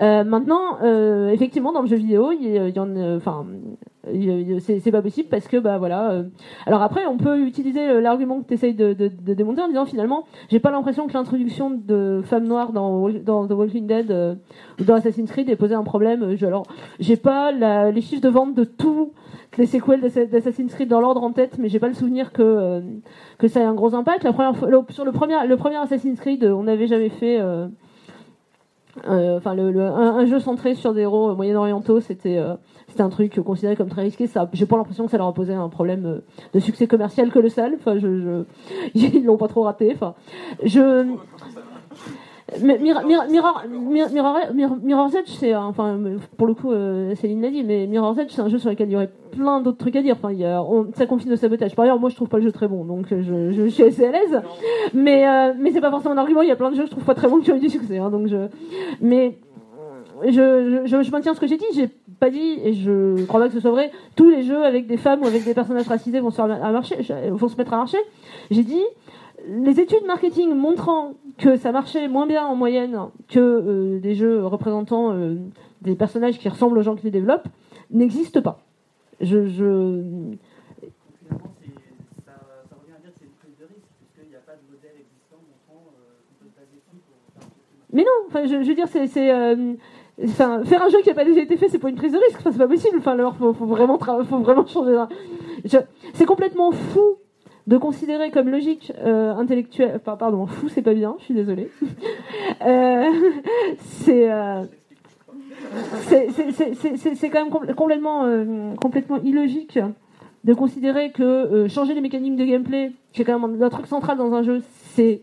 Euh, maintenant, euh, effectivement, dans le jeu vidéo, il y, y en, enfin, c'est pas possible parce que, bah voilà. euh, alors après, on peut utiliser euh, l'argument que tu essayes de, de, de démonter en disant finalement, j'ai pas l'impression que l'introduction de femmes noires dans, dans The Walking Dead euh, ou dans Assassin's Creed ait posé un problème. Alors, j'ai pas les chiffres de vente de tous les sequels d'Assa- d'Assassin's Creed dans l'ordre en tête, mais j'ai pas le souvenir que que ça ait un gros impact. La première sur le premier le premier Assassin's Creed, on n'avait jamais fait. Enfin, le, le- un, jeu centré sur des héros euh, moyen-orientaux, c'était euh, c'était un truc considéré comme très risqué. Ça, j'ai pas l'impression que ça leur a posé un problème euh, de succès commercial colossal. Enfin, je, je ils l'ont pas trop raté. Enfin, je mais Mir- Mir- Mirror, Mir- Mirror- Mir- Mirror's Edge, c'est enfin pour le coup, euh, Céline l'a dit, mais Mirror's Edge, c'est un jeu sur lequel il y aurait plein d'autres trucs à dire. Enfin, ça confine de sabotage. Par ailleurs, moi, je trouve pas le jeu très bon, donc euh, je, suis assez à l'aise. Mais euh, mais c'est pas forcément un argument. Il y a plein de jeux que je trouve pas très bons qui ont eu du succès. hein, donc je, mais je, je, je, je maintiens ce que j'ai dit. J'ai pas dit, et je crois pas que ce soit vrai, tous les jeux avec des femmes ou avec des personnages racisés vont se, faire à marcher, vont se mettre à marcher. J'ai dit, les études marketing montrant que ça marchait moins bien en moyenne que euh, des jeux représentant euh, des personnages qui ressemblent aux gens qui les développent n'existent pas. Je. Mais non, enfin, je, je veux dire, c'est, c'est, euh, enfin, faire un jeu qui n'a pas déjà été fait, c'est pas une prise de risque. Enfin, c'est pas possible. Enfin, alors, faut, faut vraiment, tra- faut vraiment changer. Je- c'est complètement fou de considérer comme logique euh, intellectuelle. Pardon, fou, c'est pas bien. Je suis désolée. Euh, c'est, euh, c'est, c'est, c'est, c'est, c'est- c'est quand même compl- complètement, euh, complètement illogique de considérer que euh, changer les mécaniques de gameplay, qui est quand même un truc central dans un jeu, c'est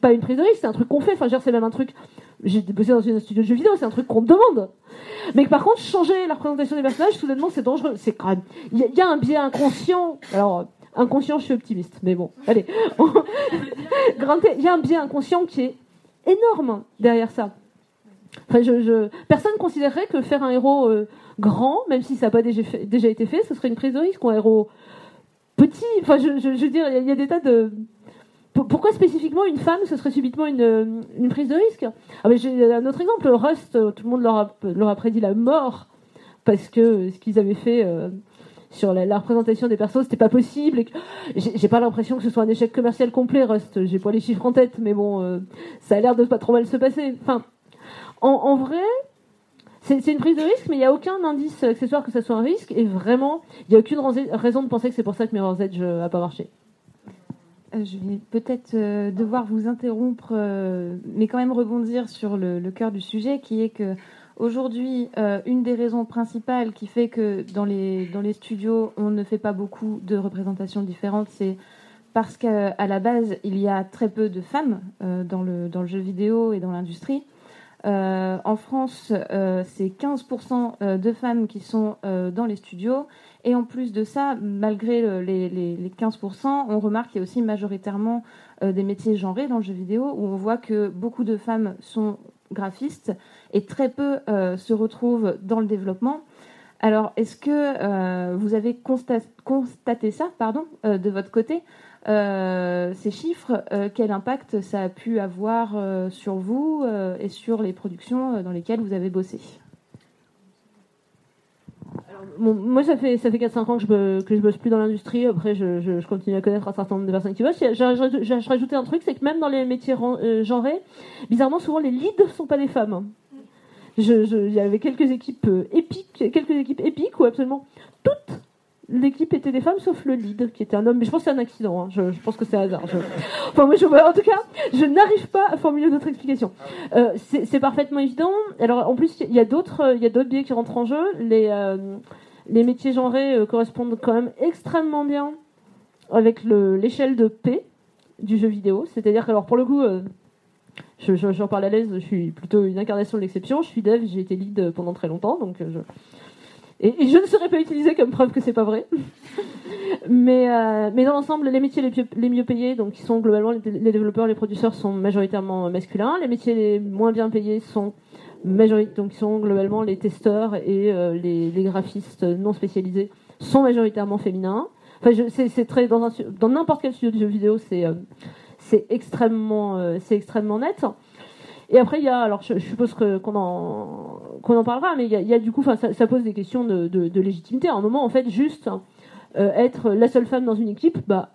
pas une prise de risque, c'est un truc qu'on fait. Enfin, c'est même un truc. J'ai bossé dans une studio de jeux vidéo, c'est un truc qu'on demande. Mais que par contre, changer la représentation des personnages, soudainement, c'est dangereux. C'est quand même. Il y, y a un biais inconscient. Alors, inconscient, je suis optimiste, mais bon, allez. Il y a un biais inconscient qui est énorme derrière ça. Enfin, je, je- Personne considérerait que faire un héros euh, grand, même si ça n'a pas déjà, fait- déjà été fait, ce serait une prise de risque ou un héros petit. Enfin, je, veux dire, il y a- il y, a des tas de. Pour- Pourquoi spécifiquement une femme, ce serait subitement une, une prise de risque? Ah, mais J'ai un autre exemple, Rust, euh, tout le monde leur a, leur a prédit la mort parce que euh, ce qu'ils avaient fait euh, sur la, représentation des persos, c'était pas possible. J'ai pas l'impression que ce soit un échec commercial complet, Rust. J'ai pas les chiffres en tête, mais bon, euh, ça a l'air de pas trop mal se passer. Enfin, en, vrai, c'est une prise de risque, mais il n'y a aucun indice accessoire que ça soit un risque, et vraiment, il n'y a aucune raison- de penser que c'est pour ça que Mirror's Edge n'a pas marché. Euh, Je vais peut-être euh, devoir vous interrompre, euh, mais quand même rebondir sur le cœur du sujet, qui est que aujourd'hui, euh, une des raisons principales qui fait que dans les, studios, on ne fait pas beaucoup de représentations différentes, c'est parce qu'à la base, il y a très peu de femmes euh, dans, le, jeu vidéo et dans l'industrie. Euh, en France, c'est 15% euh, de femmes qui sont dans les studios. Et en plus de ça, malgré le- les, les- les 15%, on remarque qu'il y a aussi majoritairement des métiers genrés dans le jeu vidéo, où on voit que beaucoup de femmes sont graphistes et très peu euh, se retrouvent dans le développement. Alors, est-ce que euh, vous avez consta- constaté ça pardon, euh, de votre côté ces chiffres, quel impact ça a pu avoir sur vous et sur les productions dans lesquelles vous avez bossé? Moi, ça fait, ça fait 4-5 ans que je, bo- que je bosse plus dans l'industrie. Après, je, je, je continue à connaître un certain nombre de personnes qui bossent. J'ai rajouté un truc, c'est que même dans les métiers genrés, bizarrement, souvent, les leads ne sont pas des femmes. Il y avait quelques équipes euh, épiques, quelques équipes épiques où absolument toute l'équipe était des femmes, sauf le lead, qui était un homme. Mais je pense que c'est un accident. hein. Je, pense que c'est hasard. Enfin, moi, en tout cas, je n'arrive pas à formuler d'autres explications. Euh, c'est parfaitement évident. Alors, en plus, il y a d'autres, euh, il y a d'autres biais qui rentrent en jeu. Les les métiers genrés correspondent quand même extrêmement bien avec le- l'échelle de P du jeu vidéo. C'est-à-dire que, alors pour le coup, je- je- parle à l'aise, je suis plutôt une incarnation de l'exception. Je suis dev, j'ai été lead pendant très longtemps, donc euh, je... Et, je ne serais pas utilisée comme preuve que c'est pas vrai. mais, euh, mais dans l'ensemble, les métiers les, mieux payés, donc qui sont globalement les, développeurs, les producteurs, sont majoritairement masculins. Les métiers les moins bien payés sont majori- donc sont globalement les testeurs et euh, les, graphistes non spécialisés sont majoritairement féminins. Enfin, je- c'est très dans dans n'importe quel studio de jeux vidéo, c'est c'est extrêmement euh, c'est extrêmement net. Et après, il y a, alors je, je suppose qu'on en, qu'on en parlera, mais il y a, du coup, ça, ça pose des questions de, de, légitimité. À un moment, en fait, juste euh, être la seule femme dans une équipe, bah,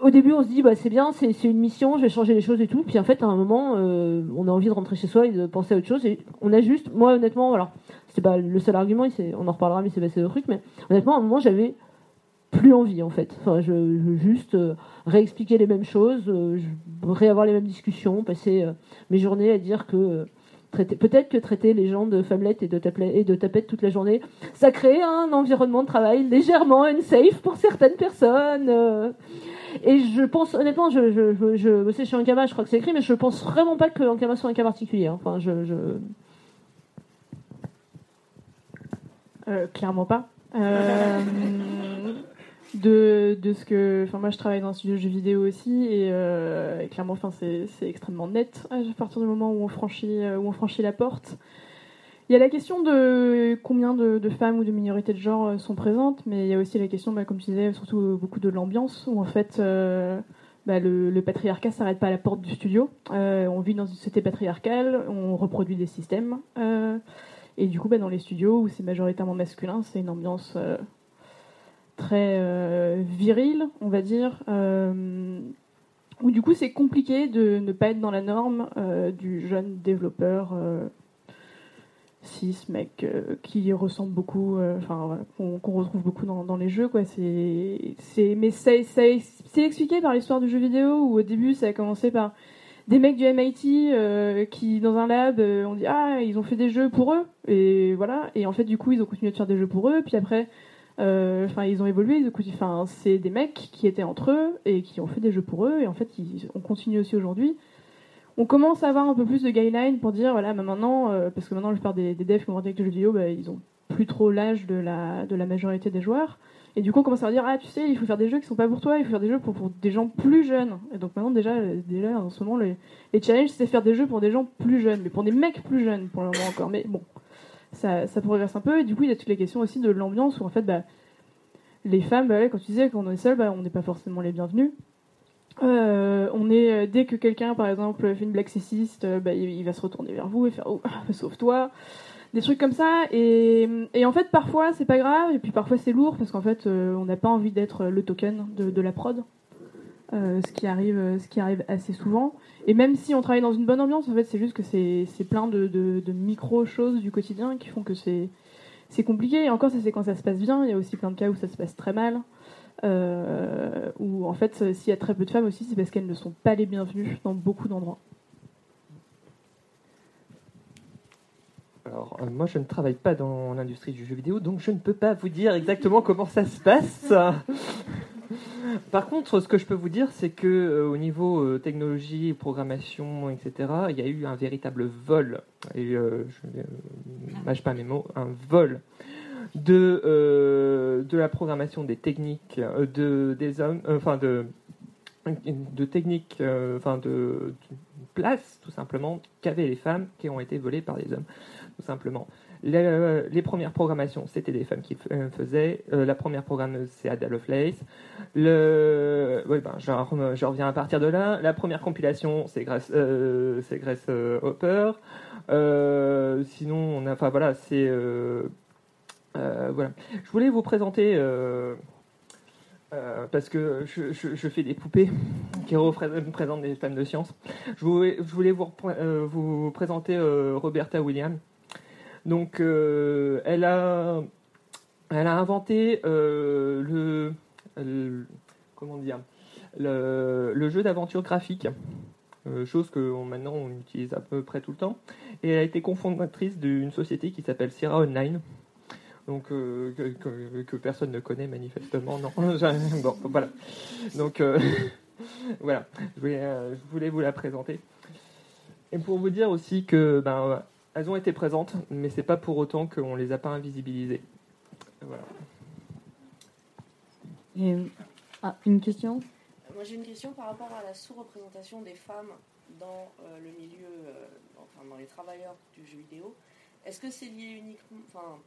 au début, on se dit, bah, c'est bien, c'est une mission, je vais changer les choses et tout. Puis en fait, à un moment, euh, on a envie de rentrer chez soi et de penser à autre chose. Et on a juste, moi, honnêtement, voilà, c'était pas le seul argument, on en reparlera, mais c'est passé d'autres trucs. Mais honnêtement, à un moment, j'avais plus envie en fait. Enfin, je, veux juste euh, réexpliquer les mêmes choses, euh, je- réavoir les mêmes discussions, passer euh, mes journées à dire que euh, peut-être que traiter les gens de femmelette et de, et de tapette toute la journée, ça crée un environnement de travail légèrement unsafe pour certaines personnes. euh. et je pense honnêtement, je, je, je, je sais chez Ankama, je crois que c'est écrit, mais je pense vraiment pas que Ankama soit un cas particulier. hein. Enfin, je, je... Euh, clairement pas. Euh, de, de ce que. Enfin, moi, je travaille dans un studio de jeux vidéo aussi, et, euh, clairement, enfin, c'est extrêmement net à partir du moment où on franchit, euh, où on franchit la porte. Il y a la question de combien de, femmes ou de minorités de genre euh, sont présentes, mais il y a aussi la question, bah, comme tu disais, surtout beaucoup de l'ambiance, où en fait. euh, bah, le, le patriarcat s'arrête pas à la porte du studio. On vit dans une société patriarcale, on reproduit des systèmes. et du coup, bah, dans les studios où c'est majoritairement masculin, c'est une ambiance très euh, virile, on va dire. euh, où du coup, c'est compliqué de ne pas être dans la norme euh, du jeune développeur euh, cis, mec, qui ressemble beaucoup, enfin, qu'on retrouve beaucoup dans, les jeux, quoi. C'est, mais c'est, expliqué par l'histoire du jeu vidéo où au début, ça a commencé par des mecs du MIT qui dans un lab euh, on dit ah ils ont fait des jeux pour eux et voilà et en fait du coup ils ont continué de faire des jeux pour eux puis après Enfin, ils ont évolué. Enfin, c'est des mecs qui étaient entre eux et qui ont fait des jeux pour eux. Et en fait, ils, on continue aussi aujourd'hui. On commence à avoir un peu plus de guidelines pour dire voilà, bah, maintenant, euh, parce que maintenant, la plupart des, devs qui ont avec le jeu vidéo, bah, ils ont plus trop l'âge de la, majorité des joueurs. Et du coup, on commence à dire ah, tu sais, il faut faire des jeux qui sont pas pour toi, il faut faire des jeux pour, des gens plus jeunes. Et donc maintenant, déjà, euh, déjà en ce moment, les, les challenges, c'est faire des jeux pour des gens plus jeunes, mais pour des mecs plus jeunes pour le moment encore. Mais bon, ça, ça progresse un peu. Et du coup, il y a toutes les questions aussi de l'ambiance où en fait, bah, les femmes, bah, quand tu disais qu'on est seul, bah, on n'est pas forcément les bienvenus. Euh, on est euh, dès que quelqu'un, par exemple, fait une blague sexiste, euh, bah, il, va se retourner vers vous et faire oh, sauve-toi, des trucs comme ça. Et, et en fait, parfois c'est pas grave, et puis parfois c'est lourd parce qu'en fait, euh, on n'a pas envie d'être le token de la prod, euh, ce qui arrive, euh, ce qui arrive assez souvent. Et même si on travaille dans une bonne ambiance, en fait, c'est juste que c'est plein de, de, de micro choses du quotidien qui font que c'est c'est compliqué. Et encore, ça c'est quand ça se passe bien. Il y a aussi plein de cas où ça se passe très mal. Euh, où en fait, s'il y a très peu de femmes aussi, c'est parce qu'elles ne sont pas les bienvenues dans beaucoup d'endroits. Alors, euh, moi, je ne travaille pas dans l'industrie du jeu vidéo, donc je ne peux pas vous dire exactement comment ça se passe. Par contre, ce que je peux vous dire, c'est que euh, au niveau euh, technologie, programmation, etc., il y a eu un véritable vol, et euh, je ne mâche pas mes mots, un vol de, de la programmation des techniques de, des hommes, enfin de, de techniques, enfin de, de place, tout simplement, qu'avaient les femmes qui ont été volées par les hommes, tout simplement. Les, euh, les premières programmations, c'était des femmes qui euh, faisaient. Euh, la première programmeuse, c'est Ada Lovelace. Le, ben, je, re- je reviens à partir de là. La première compilation, c'est Grace, c'est Grace Hopper. Sinon, enfin voilà, c'est voilà. Je voulais vous présenter. parce que je, fais des poupées qui représentent des femmes de science. Je voulais, vous, présenter Roberta Williams. Donc, euh, elle, a, elle a inventé euh, le, comment dire, le, jeu d'aventure graphique, euh, chose que maintenant on utilise à peu près tout le temps. Et elle a été cofondatrice d'une société qui s'appelle Sierra Online. Donc que, personne ne connaît manifestement, non. bon, voilà. Donc voilà, je voulais, je voulais vous la présenter. Et pour vous dire aussi que ben, elles ont été présentes, mais c'est pas pour autant qu'on les a pas invisibilisées. Voilà. Et, ah, une question? Moi j'ai une question par rapport à la sous-représentation des femmes dans euh, le milieu, euh, enfin dans les travailleurs du jeu vidéo. Est-ce que c'est lié uniquement, enfin,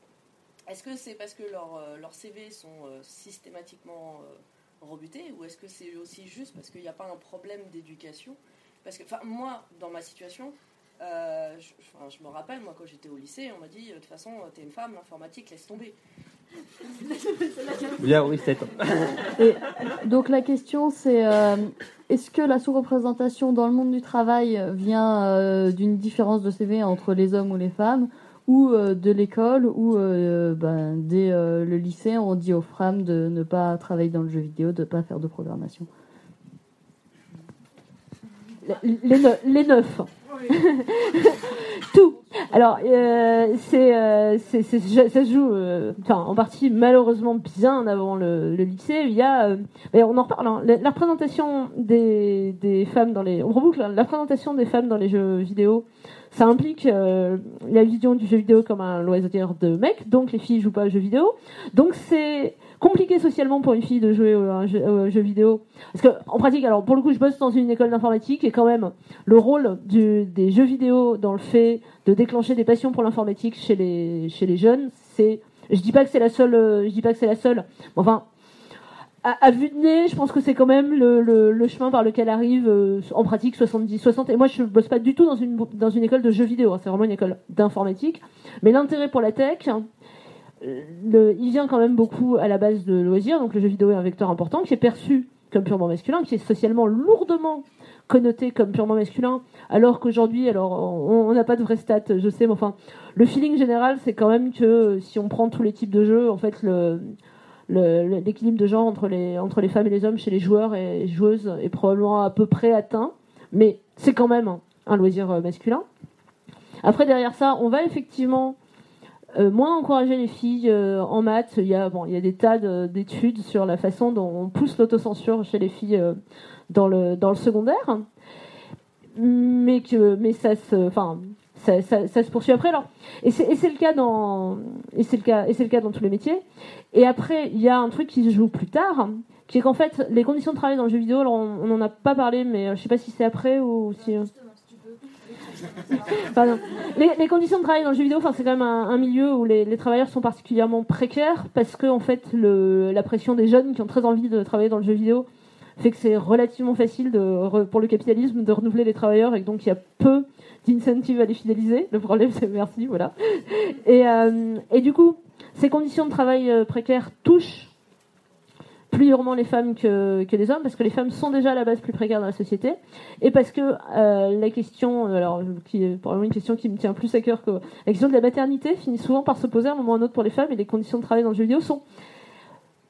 est-ce que c'est parce que leurs euh, CV sont euh, systématiquement euh, rebutés ou est-ce que c'est aussi juste parce qu'il n'y a pas un problème d'éducation? Parce que, enfin, moi, dans ma situation, euh, je, enfin, je me rappelle, moi, quand j'étais au lycée, on m'a dit, de toute façon, t'es une femme, l'informatique, laisse tomber. Bien, oui, c'est Et donc la question c'est euh, est-ce que la sous-représentation dans le monde du travail vient euh, d'une différence de CV entre les hommes ou les femmes ou euh, de l'école ou euh, ben, dès euh, le lycée on dit aux femmes de ne pas travailler dans le jeu vidéo, de ne pas faire de programmation? Les, ne- les neuf. Tout. Alors, euh, c'est, euh, c'est, c'est- ça se joue, euh, en partie malheureusement bien avant le, lycée. Il y a, euh, on en reparle, hein, la, la représentation des, des femmes dans les, on reboucle, hein, la représentation des femmes dans les jeux vidéo. Ça implique euh, la vision du jeu vidéo comme un loisir de mec, donc les filles jouent pas aux jeux vidéo. Donc c'est compliqué socialement pour une fille de jouer à un jeu, vidéo. Parce que en pratique, alors pour le coup, je bosse dans une école d'informatique et quand même le rôle des jeux vidéo dans le fait de déclencher des passions pour l'informatique chez les chez les jeunes, c'est je dis pas que c'est la seule, je dis pas que c'est la seule. Enfin, à, à vue de nez, je pense que c'est quand même le, le, chemin par lequel arrive euh, en pratique 70, 60. Et moi, je bosse pas du tout dans une dans une école de jeux vidéo. hein, c'est vraiment une école d'informatique. Mais l'intérêt pour la tech, le, il vient quand même beaucoup à la base de loisirs. Donc le jeu vidéo est un vecteur important qui est perçu comme purement masculin, qui est socialement lourdement connoté comme purement masculin, alors qu'aujourd'hui, alors on n'a pas de vraies stats, je sais, mais enfin, le feeling général, c'est quand même que euh, si on prend tous les types de jeux, en fait, l'équilibre de genre entre les femmes et les hommes chez les joueurs et joueuses est probablement à peu près atteint, mais c'est quand même un, un loisir euh, masculin. Après derrière ça, on va effectivement euh, moins encourager les filles euh, en maths. Il y a, bon, il y a des tas de- d'études sur la façon dont on pousse l'autocensure chez les filles euh, dans, le, dans le secondaire. Mais, que, mais ça, se, enfin, ça, ça- ça se poursuit après. Alors, et c'est le cas dans et c'est le cas et c'est le cas dans tous les métiers. Et après, il y a un truc qui se joue plus tard, qui est qu'en fait, les conditions de travail dans le jeu vidéo, alors on n'en a pas parlé, mais euh, je sais pas si c'est après ou si. Les, conditions de travail dans le jeu vidéo, c'est quand même un, milieu où les, travailleurs sont particulièrement précaires parce que en fait, la pression des jeunes qui ont très envie de travailler dans le jeu vidéo fait que c'est relativement facile pour le capitalisme de renouveler les travailleurs et donc il y a peu d'incentives à les fidéliser. Le problème, c'est merci, voilà. Et, euh, du coup, ces conditions de travail euh, précaires touchent plus durement les femmes que, que les hommes, parce que les femmes sont déjà à la base plus précaires dans la société, et parce que euh, la question, alors qui est probablement une question qui me tient plus à cœur que la question de la maternité, finit souvent par se poser à un moment ou à un autre pour les femmes, et les conditions de travail dans le jeu vidéo sont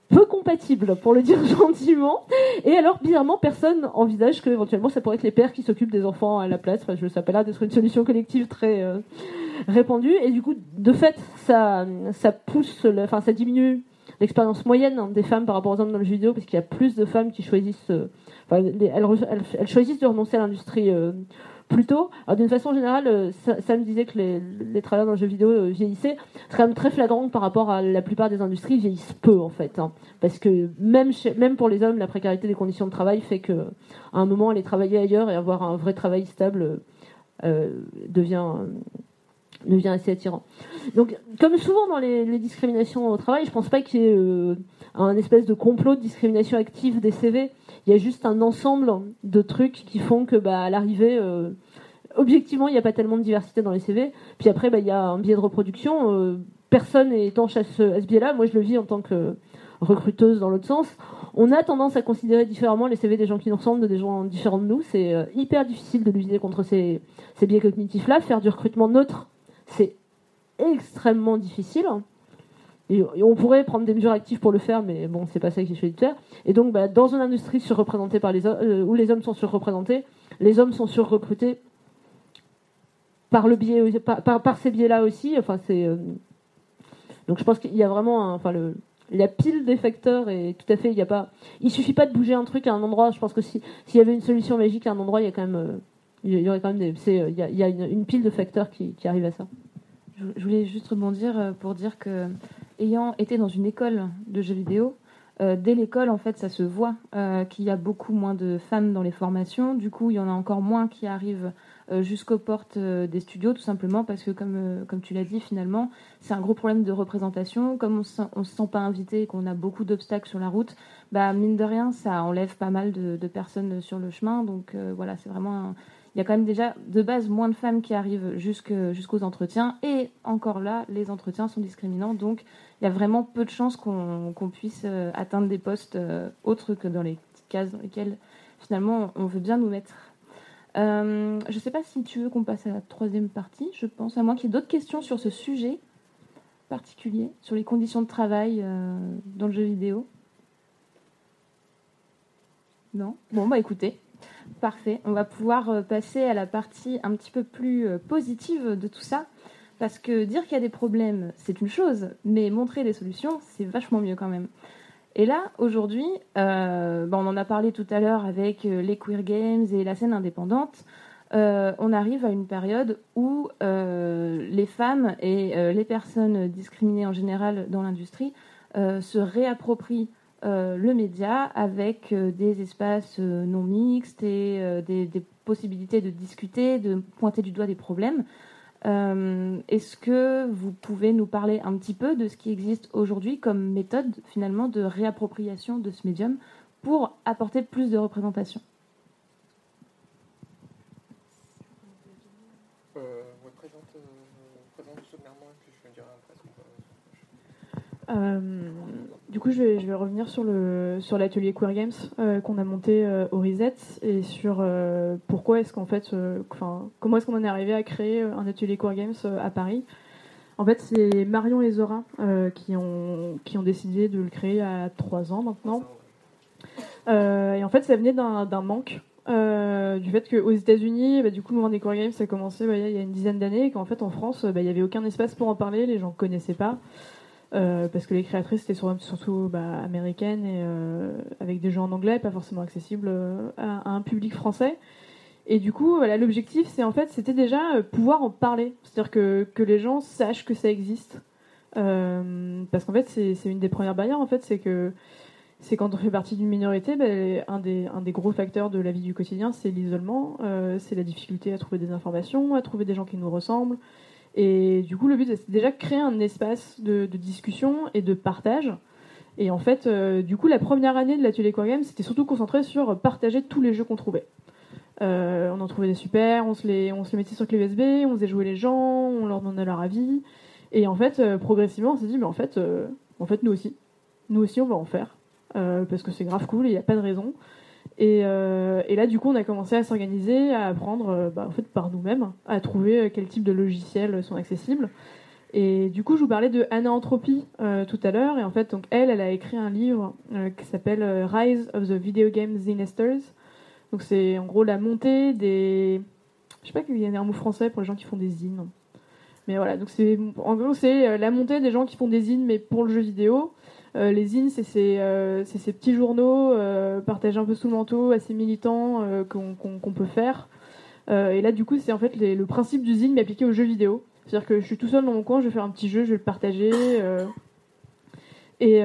peu compatibles, pour le dire gentiment. Et alors, bizarrement, personne envisage que éventuellement ça pourrait être les pères qui s'occupent des enfants à la place. Enfin, je, ça peut là d'être une solution collective très euh, répandue. Et du coup, de fait, ça, ça pousse, enfin, ça diminue l'expérience moyenne hein, des femmes par rapport aux hommes dans le jeu vidéo, parce qu'il y a plus de femmes qui choisissent, euh, enfin, les- elles, choisissent de renoncer à l'industrie euh, plus tôt. D'une façon générale, euh, ça, ça me disait que les, les travailleurs dans le jeu vidéo euh, vieillissaient. C'est quand même très flagrant par rapport à la plupart des industries, ils vieillissent peu en fait, hein. parce que même même pour les hommes, la précarité des conditions de travail fait que à un moment aller travailler ailleurs et avoir un vrai travail stable euh, devient assez attirant. Donc, comme souvent dans les, discriminations au travail, je pense pas qu'il y ait euh, un espèce de complot de discrimination active des CV. Il y a juste un ensemble de trucs qui font que, bah, à l'arrivée, euh, objectivement, il n'y a pas tellement de diversité dans les CV. Puis après, bah, il y a un biais de reproduction. euh, personne n'est étanche à ce, biais-là. Moi, je le vis en tant que recruteuse dans l'autre sens. On a tendance à considérer différemment les CV des gens qui nous ressemblent de des gens différents de nous. C'est hyper difficile de lutter contre ces biais cognitifs-là. Faire du recrutement neutre, c'est extrêmement difficile. Et, on pourrait prendre des mesures actives pour le faire, mais bon, c'est pas ça qui est choisi de faire. Et donc, bah, dans une industrie surreprésentée par les euh, où les hommes sont surreprésentés, les hommes sont surrecrutés par le biais, par, ces biais-là aussi. Enfin, c'est euh, donc je pense qu'il y a vraiment, enfin le la pile des facteurs et tout à fait, il y a pas, il suffit pas de bouger un truc à un endroit. Je pense que si s'il y avait une solution magique à un endroit, il y a quand même, euh, il y aurait quand même des, euh, il y a, une, pile de facteurs qui, qui arrivent à ça. Je voulais juste rebondir euh, pour dire que, ayant été dans une école de jeux vidéo, euh, dès l'école, en fait, ça se voit qu'il y a beaucoup moins de femmes dans les formations. Du coup, il y en a encore moins qui arrivent jusqu'aux portes des studios, tout simplement parce que, comme, comme tu l'as dit, finalement, c'est un gros problème de représentation. Comme on on se sent pas invité et qu'on a beaucoup d'obstacles sur la route, bah, mine de rien, ça enlève pas mal de, personnes sur le chemin. Donc voilà, c'est vraiment il y a quand même déjà de base moins de femmes qui arrivent jusqu'aux entretiens. Et encore là, les entretiens sont discriminants. Donc il y a vraiment peu de chances qu'on puisse euh, atteindre des postes euh, autres que dans les cases dans lesquelles finalement on veut bien nous mettre. Euh, je ne sais pas si tu veux qu'on passe à la troisième partie, je pense, à moins qu'il y ait d'autres questions sur ce sujet particulier, sur les conditions de travail dans le jeu vidéo. Non? Bon, bah écoutez, parfait. On va pouvoir euh, passer à la partie un petit peu plus euh, positive de tout ça. Parce que dire qu'il y a des problèmes, c'est une chose, mais montrer des solutions, c'est vachement mieux quand même. Et là, aujourd'hui, euh, on en a parlé tout à l'heure avec les queer games et la scène indépendante. On arrive à une période où les femmes et les personnes discriminées en général dans l'industrie se réapproprient euh, le média avec euh, des espaces euh, non mixtes et des, des possibilités de discuter, de pointer du doigt des problèmes. Est-ce que vous pouvez nous parler un petit peu de ce qui existe aujourd'hui comme méthode finalement de réappropriation de ce médium pour apporter plus de représentation? Ouais, présente, présente sommairement et puis je dirai après du coup, je vais, revenir sur l'atelier Queer Games euh, qu'on a monté euh, au Reset et sur euh, pourquoi est-ce qu'en fait, comment est-ce qu'on en est arrivé à créer un atelier Queer Games à Paris? En fait, c'est Marion et Zora qui ont décidé de le créer a trois ans maintenant. Et en fait, ça venait d'un manque du fait qu'aux États-Unis, bah, du coup, le mouvement des core games, a commencé bah, il y a une dizaine d'années, et qu'en fait, en France, bah, il n'y avait aucun espace pour en parler, les gens ne connaissaient pas, euh, parce que les créatrices étaient sur- surtout bah, américaines et euh, avec des jeux en anglais, pas forcément accessibles euh, à, un public français. Et du coup, l'objectif, c'est en fait, c'était déjà pouvoir en parler, c'est-à-dire que, les gens sachent que ça existe. Parce qu'en fait, c'est une des premières barrières, en fait, c'est que c'est quand on fait partie d'une minorité, ben, un, des, gros facteurs de la vie du quotidien, c'est l'isolement, c'est la difficulté à trouver des informations, à trouver des gens qui nous ressemblent. Et du coup, le but, c'est déjà créer un espace de, discussion et de partage. Et en fait, euh, du coup, la première année de l'atelier Core Game, c'était surtout concentré sur partager tous les jeux qu'on trouvait. Euh, on en trouvait des super, on se, les, on se les mettait sur clé USB, on faisait jouer les gens, on leur donnait leur avis. Et en fait, euh, progressivement, on s'est dit, mais en fait, en fait, nous aussi. Nous aussi, on va en faire. Parce que c'est grave cool il n'y a pas de raison. Et, euh, et là, du coup, on a commencé à s'organiser, à apprendre euh, bah, en fait, par nous-mêmes, à trouver euh, quel type de logiciels sont accessibles. Et du coup, je vous parlais de Anna tout à l'heure. Et en fait, donc, elle, elle a écrit un livre qui s'appelle Rise of the Video Game Zinesters. Donc, c'est en gros la montée des. Je sais pas qu'il y a un mot français pour les gens qui font des zines. Mais voilà, donc c'est en gros c'est la montée des gens qui font des zines mais pour le jeu vidéo. Euh, les zines c'est ces, euh, petits journaux euh, partagés un peu sous le manteau, assez militants qu'on peut faire. Et là du coup c'est en fait le principe du zine mais appliqué aux jeux vidéo. C'est-à-dire que je suis tout seul dans mon coin, je vais faire un petit jeu, je vais le partager. et,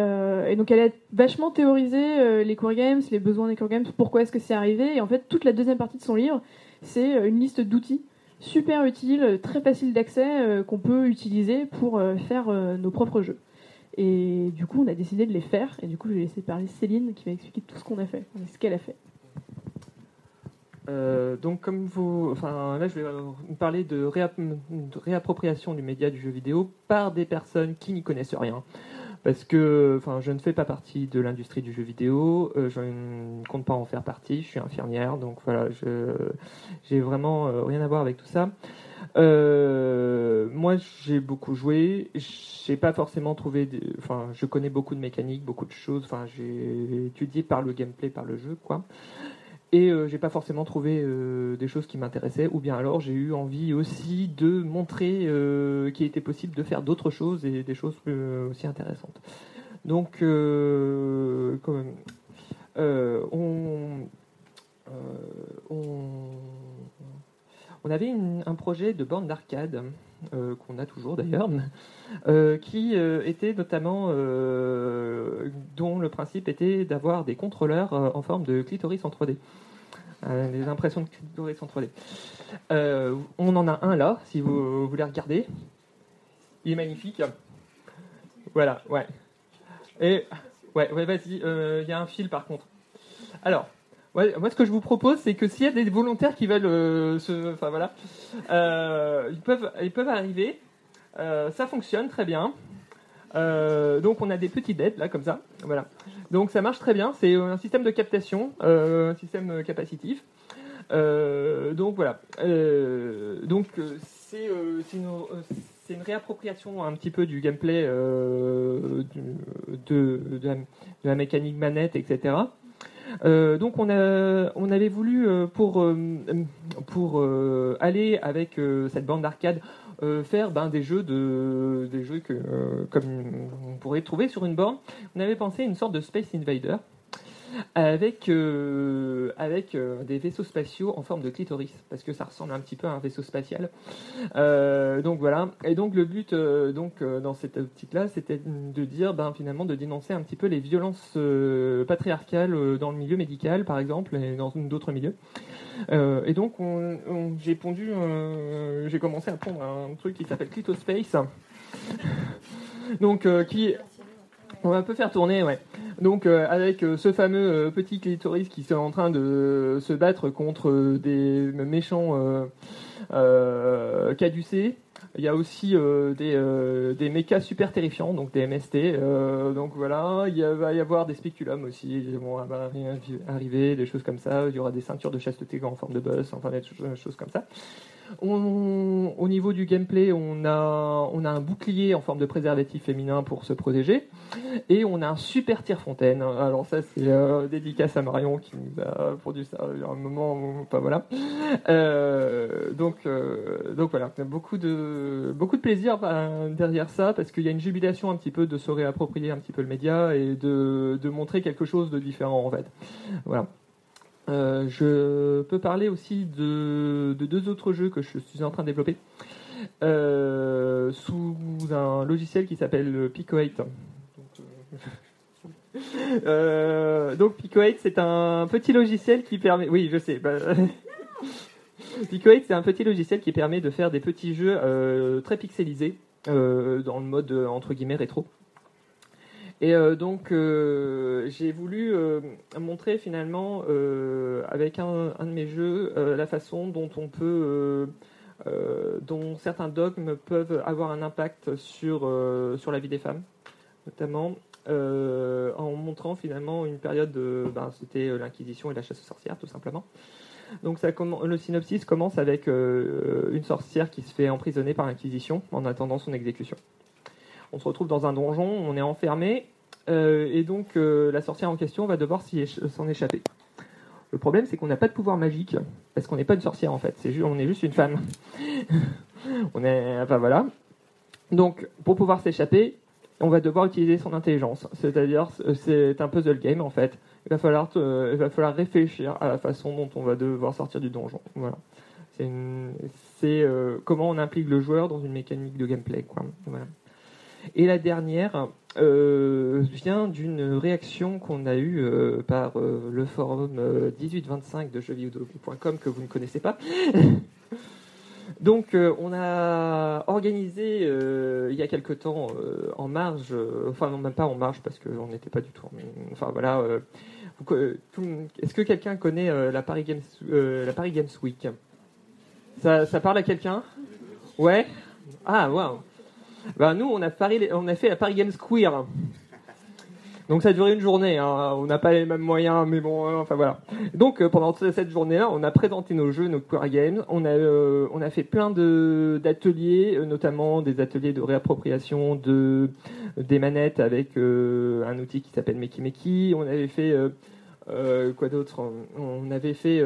donc elle a vachement théorisé les core games, les besoins des core games, pourquoi est-ce que c'est arrivé. Et en fait toute la deuxième partie de son livre c'est une liste d'outils super utile, euh, très facile d'accès qu'on peut utiliser pour faire nos propres jeux. Et du coup, on a décidé de les faire. Et du coup, je vais laisser parler Céline qui va expliquer tout ce qu'on a fait, ce qu'elle a fait. Euh, donc, comme vous, enfin, là, je vais vous parler de, réapp- de réappropriation du média du jeu vidéo par des personnes qui n'y connaissent rien. Parce que, enfin, je ne fais pas partie de l'industrie du jeu vidéo, euh, je ne compte pas en faire partie. Je suis infirmière, donc voilà, j'ai vraiment euh, rien à voir avec tout ça. Euh, moi, j'ai beaucoup joué. J'ai pas forcément trouvé. Enfin, je connais beaucoup de mécaniques, beaucoup de choses. Enfin, j'ai étudié par le gameplay, par le jeu, quoi. Et euh, j'ai pas forcément trouvé euh, des choses qui m'intéressaient, ou bien alors j'ai eu envie aussi de montrer euh, qu'il était possible de faire d'autres choses et des choses aussi intéressantes. Donc, on, on, on avait une- un projet de borne d'arcade euh, qu'on a toujours d'ailleurs, euh, qui euh, était notamment dont le principe était d'avoir des contrôleurs en forme de clitoris en 3D. Euh, des impressions de clitoris en 3D. Euh, on en a un là, si vous voulez regarder. Il est magnifique. Voilà, ouais. Et ouais, ouais, vas-y. Il y a un fil par contre. Alors, moi ce que je vous propose, c'est que s'il y a des volontaires qui veulent euh, se, enfin voilà, euh, ils peuvent, ils peuvent arriver. Euh, ça fonctionne très bien. Donc on a des petits dettes là comme ça, voilà. Donc ça marche très bien. C'est un système de captation, un système capacitif. Donc voilà. Donc c'est une, réappropriation un petit peu du gameplay de, la, de la mécanique manette, etc. Euh, donc on avait voulu euh, pour euh, aller avec cette bande d'arcade faire ben, des jeux de des jeux que comme on pourrait trouver sur une borne. On avait pensé à une sorte de Space Invader avec euh, avec euh, des vaisseaux spatiaux en forme de clitoris parce que ça ressemble un petit peu à un vaisseau spatial. Euh, donc voilà. Et donc le but donc dans cette optique là, c'était de dire ben finalement de dénoncer un petit peu les violences patriarcales dans le milieu médical par exemple et dans d'autres milieux. Et donc on- on- j'ai pondu, j'ai commencé à pondre un truc qui s'appelle Clitospace. donc qui on va un peu faire tourner, ouais. Donc euh, avec euh, ce fameux euh, petit clitoris qui est en train de se battre contre des méchants caducés. Il y a aussi euh, des, euh, des mechas super terrifiants, donc des MST. euh, donc voilà, il va y avoir des spéculums aussi, ils vont arriver, des choses comme ça. Il y aura des ceintures de chasteté en forme de boss, enfin des choses, comme ça. Au niveau du gameplay, on a, on a un bouclier en forme de préservatif féminin pour se protéger. Et on a un super tire-fontaine. Alors ça, c'est euh, dédicace à Marion qui nous a produit ça il y a un moment. Enfin voilà. Euh, donc, euh, donc voilà, beaucoup de, beaucoup de plaisir bah, derrière ça parce qu'il y a une jubilation un petit peu de se réapproprier un petit peu le média et de, montrer quelque chose de différent en fait. Voilà. Euh, je peux parler aussi de, de deux autres jeux que je suis en train de développer euh, sous un logiciel qui s'appelle Pico 8. Donc, euh, euh, donc Pico 8 c'est un petit logiciel qui permet. Oui, je sais. bah, Pico 8 c'est un petit logiciel qui permet de faire des petits jeux euh, très pixelisés euh, dans le mode euh, entre guillemets rétro. Et donc, j'ai voulu montrer finalement, avec un, un de mes jeux, la façon dont on peut, dont certains dogmes peuvent avoir un impact sur, sur la vie des femmes, notamment en montrant finalement une période, de, ben, c'était l'Inquisition et la chasse aux sorcières, tout simplement. Donc le synopsis commence avec euh, une sorcière qui se fait emprisonner par l'Inquisition en attendant son exécution. On se retrouve dans un donjon, on est enfermé, euh, et donc euh, la sorcière en question va devoir s'en échapper. Le problème, c'est qu'on n'a pas de pouvoir magique, parce qu'on n'est pas une sorcière en fait, on est juste une femme. enfin voilà. Donc, pour pouvoir s'échapper, on va devoir utiliser son intelligence. C'est-à-dire, c'est un puzzle game en fait. Il va falloir, réfléchir à la façon dont on va devoir sortir du donjon. Voilà. C'est euh, comment on implique le joueur dans une mécanique de gameplay. Et la dernière euh, vient d'une réaction qu'on a eue euh, par le forum euh, 1825 de jeuxvideo.com que vous ne connaissez pas. Donc, euh, on a organisé euh, il y a quelque temps euh, en marge, enfin non même pas en marge parce qu'on n'était pas du tout. en- enfin voilà. Est-ce que quelqu'un connaît la Paris Games, la Paris Games Week? Ça, parle à quelqu'un? Ouais? Ah waouh. Ben, nous, on a, on a fait la Paris Games Queer. Donc ça a duré une journée, hein. on n'a pas les mêmes moyens, mais bon, euh, enfin voilà. Donc euh, pendant ce- cette journée-là, on a présenté nos jeux, nos Queer Games, on a, euh, on a fait plein de- d'ateliers, euh, notamment des ateliers de réappropriation de, des manettes avec euh, un outil qui s'appelle Meki Meki, on avait fait, quoi d'autre? On avait fait...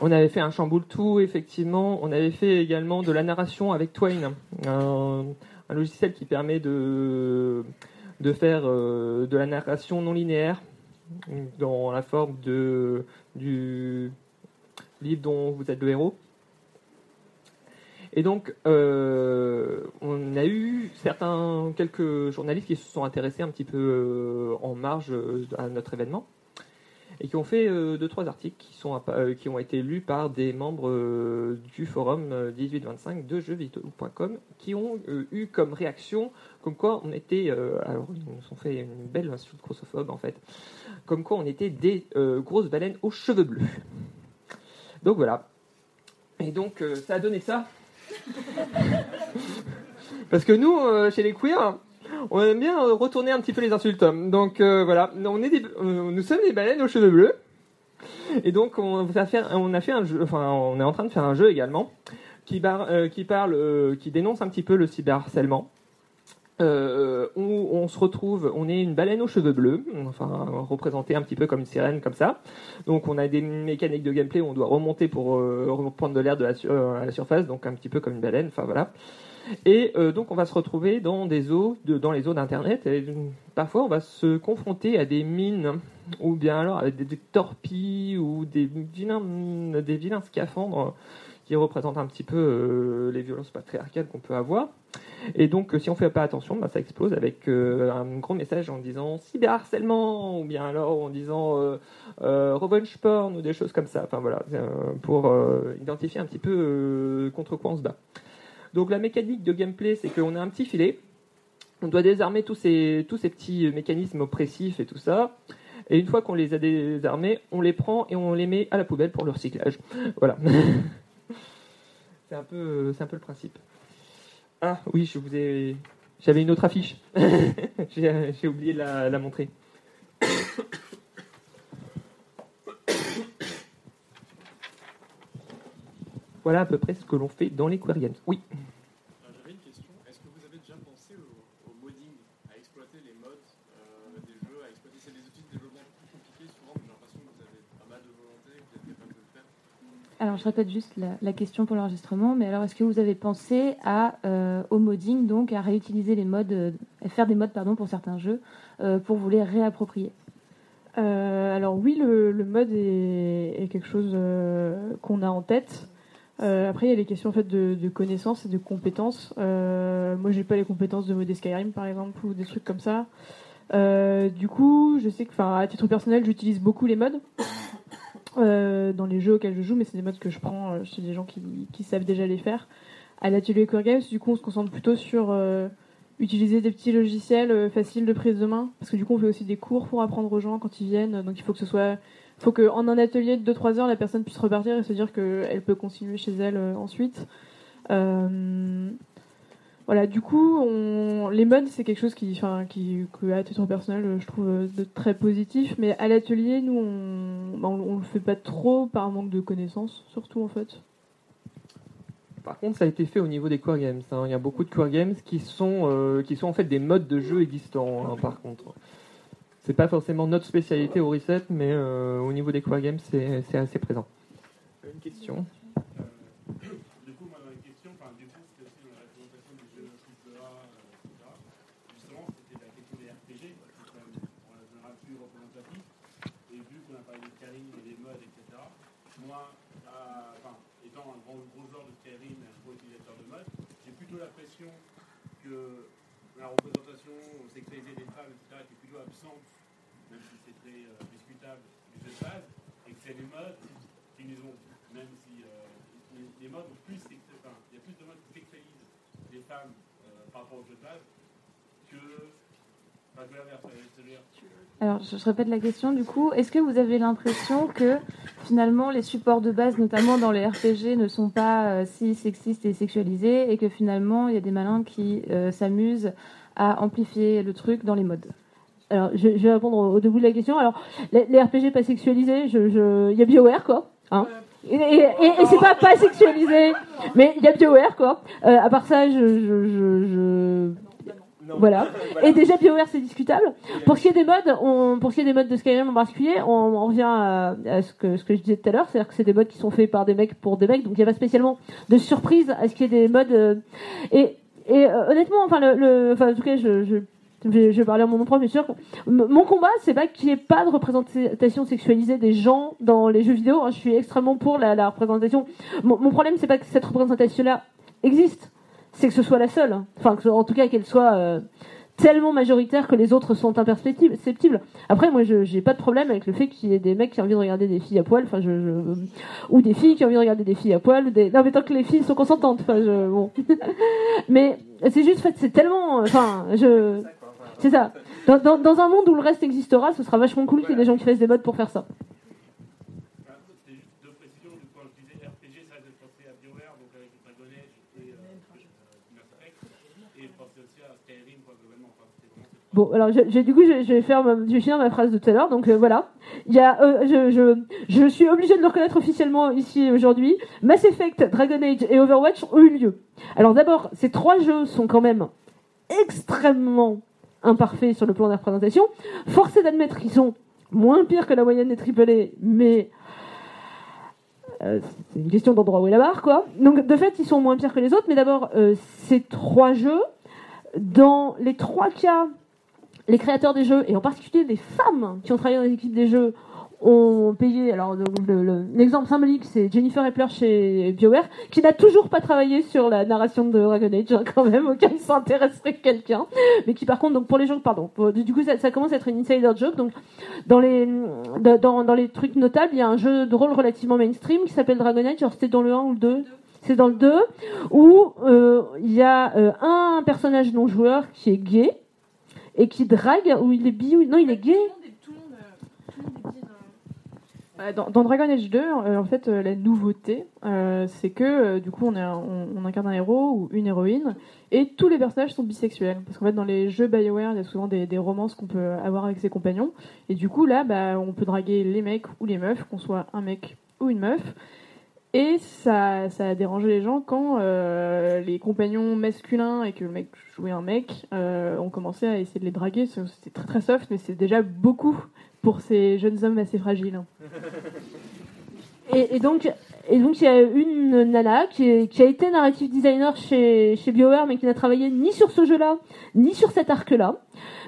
on avait fait un chamboule tout, effectivement. On avait fait également de la narration avec Twain, un logiciel qui permet de, de faire euh, de la narration non linéaire dans la forme de, du livre dont vous êtes le héros. Et donc, euh, on a eu certains, quelques journalistes qui se sont intéressés un petit peu euh, en marge à notre événement et qui ont fait euh, deux trois articles qui sont euh, qui ont été lus par des membres euh, du forum euh, 1825 de jeuxvideo.com qui ont eu comme réaction comme quoi on était alors ils nous ont fait une belle insulte grossophobe en fait comme quoi on était des grosses baleines aux cheveux bleus. Donc voilà. Et donc ça a donné ça. Parce que nous chez les queers on aime bien euh, retourner un petit peu les insultes. Donc euh, voilà, on est euh, nous sommes des baleines aux cheveux bleus. Et donc on on a fait on est en train de faire un jeu également qui, parle, qui dénonce un petit peu le cyberharcèlement. Euh, où on se retrouve, on est une baleine aux cheveux bleus, enfin représenté un petit peu comme une sirène comme ça. Donc on a des mécaniques de gameplay où on doit remonter pour reprendre de l'air de la à la surface, donc un petit peu comme une baleine. Enfin voilà. Et euh, donc on va se retrouver dans des eaux, dans les eaux d'internet. Et euh, parfois on va se confronter à des mines ou bien alors avec des, torpilles ou des vilains, des vilains scaphandres qui représentent un petit peu euh, les violences patriarcales qu'on peut avoir. Et donc, si on fait pas attention, bah, ça explose avec un gros message en disant cyberharcèlement ou bien alors en disant euh, revenge porn ou des choses comme ça. Enfin voilà, pour identifier un petit peu contre quoi on se bat. Donc la mécanique de gameplay, c'est qu'on a un petit filet. On doit désarmer tous ces, petits mécanismes oppressifs et tout ça. Et une fois qu'on les a désarmés, on les prend et on les met à la poubelle pour le recyclage. Voilà. C'est un peu, le principe. Ah oui, je vous ai, j'avais une autre affiche. j'ai, j'ai oublié de la, la montrer. Voilà à peu près ce que l'on fait dans les Games. Oui. J'avais une question. Est-ce que vous avez déjà pensé au, au modding, à exploiter les mods euh, des jeux, à exploiter c'est des outils de développement plus compliqués souvent, j'ai l'impression que vous avez pas mal de volonté, que vous êtes capable de le faire. Alors, je répète juste la, la question pour l'enregistrement, mais alors est-ce que vous avez pensé à, euh, au modding, donc à réutiliser les modes, euh, à faire des modes pardon, pour certains jeux, euh, pour vous les réapproprier? Euh, alors oui, le, le mode est, est quelque chose euh, qu'on a en tête. Euh, après, il y a les questions en fait de, connaissances et de compétences. Euh, moi, j'ai pas les compétences de modder Skyrim, par exemple, ou des trucs comme ça. Euh, du coup, je sais que, à titre personnel, j'utilise beaucoup les modes euh, dans les jeux auxquels je joue, mais c'est des modes que je prends chez des gens qui, savent déjà les faire. À l'atelier Core Games, du coup, on se concentre plutôt sur utiliser des petits logiciels faciles de prise de main, parce que du coup, on fait aussi des cours pour apprendre aux gens quand ils viennent. Donc, il faut que ce soit, faut que en un atelier de 2-3 heures, la personne puisse repartir et se dire qu'elle peut continuer chez elle euh, ensuite. Euh, voilà, du coup, les modes, c'est quelque chose qui, qui, que, à titre personnel, je trouve euh, très positif. Mais à l'atelier, nous, on, bah, on, on le fait pas trop par manque de connaissances, surtout en fait. Par contre, ça a été fait au niveau des Queer Games. hein. Il y a beaucoup de Queer Games qui sont, euh, qui sont en fait des modes de jeu existants, hein, par contre. C'est pas forcément notre spécialité au reset, mais euh, au niveau des Queer Games, c'est c'est assez présent. Une question Du coup, moi, dans les questions, enfin, du coup, c'était aussi dans la représentation des jeux triple A, euh, etc. Justement, c'était la question des RPG, qui est quand même, en général, plus représentatif. Et vu qu'on a parlé de Skyrim et des modes, etc., moi, euh, enfin, étant un grand, gros joueur de Skyrim et un gros utilisateur de modes, j'ai plutôt l'impression que la représentation sexualisée des femmes, etc., était plutôt absente, même si c'est très euh, discutable, du jeu de base, et que c'est les modes qui nous ont, même si euh, les, les modes ont plus, sex- enfin, il y a plus de modes qui sexualisent euh, par rapport au jeu de base que, Alors, je, je répète la question du coup. Est-ce que vous avez l'impression que finalement les supports de base, notamment dans les RPG, ne sont pas euh, si sexistes et sexualisés et que finalement il y a des malins qui euh, s'amusent à amplifier le truc dans les modes? Alors, je, je vais répondre au, au début de la question. Alors, les, les RPG pas sexualisés, je, je, il y a BioWare, quoi. Hein et, et, et- c'est pas pas sexualisé, mais il y a BioWare, quoi. Euh, à part ça, je, je, je, je- voilà. Et déjà BioWare c'est discutable. Pour ce qui est des modes, on, pour ce qui est des modes de Skyrim en particulier, on, on revient à, à ce que ce que je disais tout à l'heure, c'est-à-dire que c'est des modes qui sont faits par des mecs pour des mecs, donc il n'y a pas spécialement de surprise à ce qu'il y ait des modes. euh, et et euh, honnêtement, enfin le, le- enfin en tout cas je, je je vais, parler en mon nom propre, bien sûr. Mon combat, c'est pas qu'il n'y ait pas de représentation sexualisée des gens dans les jeux vidéo. hein. Je suis extrêmement pour la, représentation. Mon, mon problème, c'est pas que cette représentation-là existe, c'est que ce soit la seule. Enfin, que, en tout cas, qu'elle soit euh, tellement majoritaire que les autres sont imperceptibles. Après, moi, je j'ai pas de problème avec le fait qu'il y ait des mecs qui ont envie de regarder des filles à poil, enfin, je, ou des filles qui ont envie de regarder des filles à poil, non, mais tant que les filles sont consentantes, enfin, bon. mais c'est juste, fait, c'est tellement, enfin, je, c'est ça. Dans, dans, dans un monde où le reste existera, ce sera vachement cool qu'il y ait des gens qui fassent des modes pour faire ça. Bon, alors je, je- du coup, je, je vais faire, je vais finir ma phrase de tout à l'heure. Donc euh, voilà, il y a, euh, je, je, je suis obligée de le reconnaître officiellement ici aujourd'hui. Mass Effect, Dragon Age et Overwatch ont eu lieu. Alors d'abord, ces trois jeux sont quand même extrêmement imparfaits sur le plan de la représentation. Force est d'admettre qu'ils sont moins pires que la moyenne des AAA, mais euh, c'est une question d'endroit où est la barre, quoi. Donc de fait, ils sont moins pires que les autres. Mais d'abord, euh, ces trois jeux, dans les trois cas les créateurs des jeux, et en particulier les femmes qui ont travaillé dans les équipes des jeux, ont payé. Alors, le- le- le- l'exemple symbolique, c'est Jennifer Epler chez BioWare, qui n'a toujours pas travaillé sur la narration de Dragon Age, hein, quand même, auquel s'intéresserait quelqu'un. Mais qui, par contre, donc pour les gens, pardon, du coup, ça, ça commence à être une insider joke. Donc, dans les, dans les trucs notables, il y a un jeu de rôle relativement mainstream qui s'appelle Dragon Age. Alors, c'était dans le 1 ou le 2 c'est dans le 2 où euh, il y a euh, un personnage non joueur qui est gay et qui drague ou il est bi ou non il est gay Tout le monde, euh, tout le monde est gay Euh, Dans, Dragon Age 2, euh, en fait, euh, la nouveauté, euh, c'est que du coup, on, incarne un héros ou une héroïne, et tous les personnages sont bisexuels. Parce qu'en fait, dans les jeux Bioware, il y a souvent des, romances qu'on peut avoir avec ses compagnons, et du coup, là, bah, on peut draguer les mecs ou les meufs, qu'on soit un mec ou une meuf. Et ça, ça a dérangé les gens quand les compagnons masculins et que le mec jouait un mec ont commencé à essayer de les draguer. C'était très très soft, mais c'est déjà beaucoup pour ces jeunes hommes assez fragiles. Et, et donc, et donc il y a une nana qui, a été narrative designer chez, chez BioWare, mais qui n'a travaillé ni sur ce jeu-là, ni sur cet arc-là,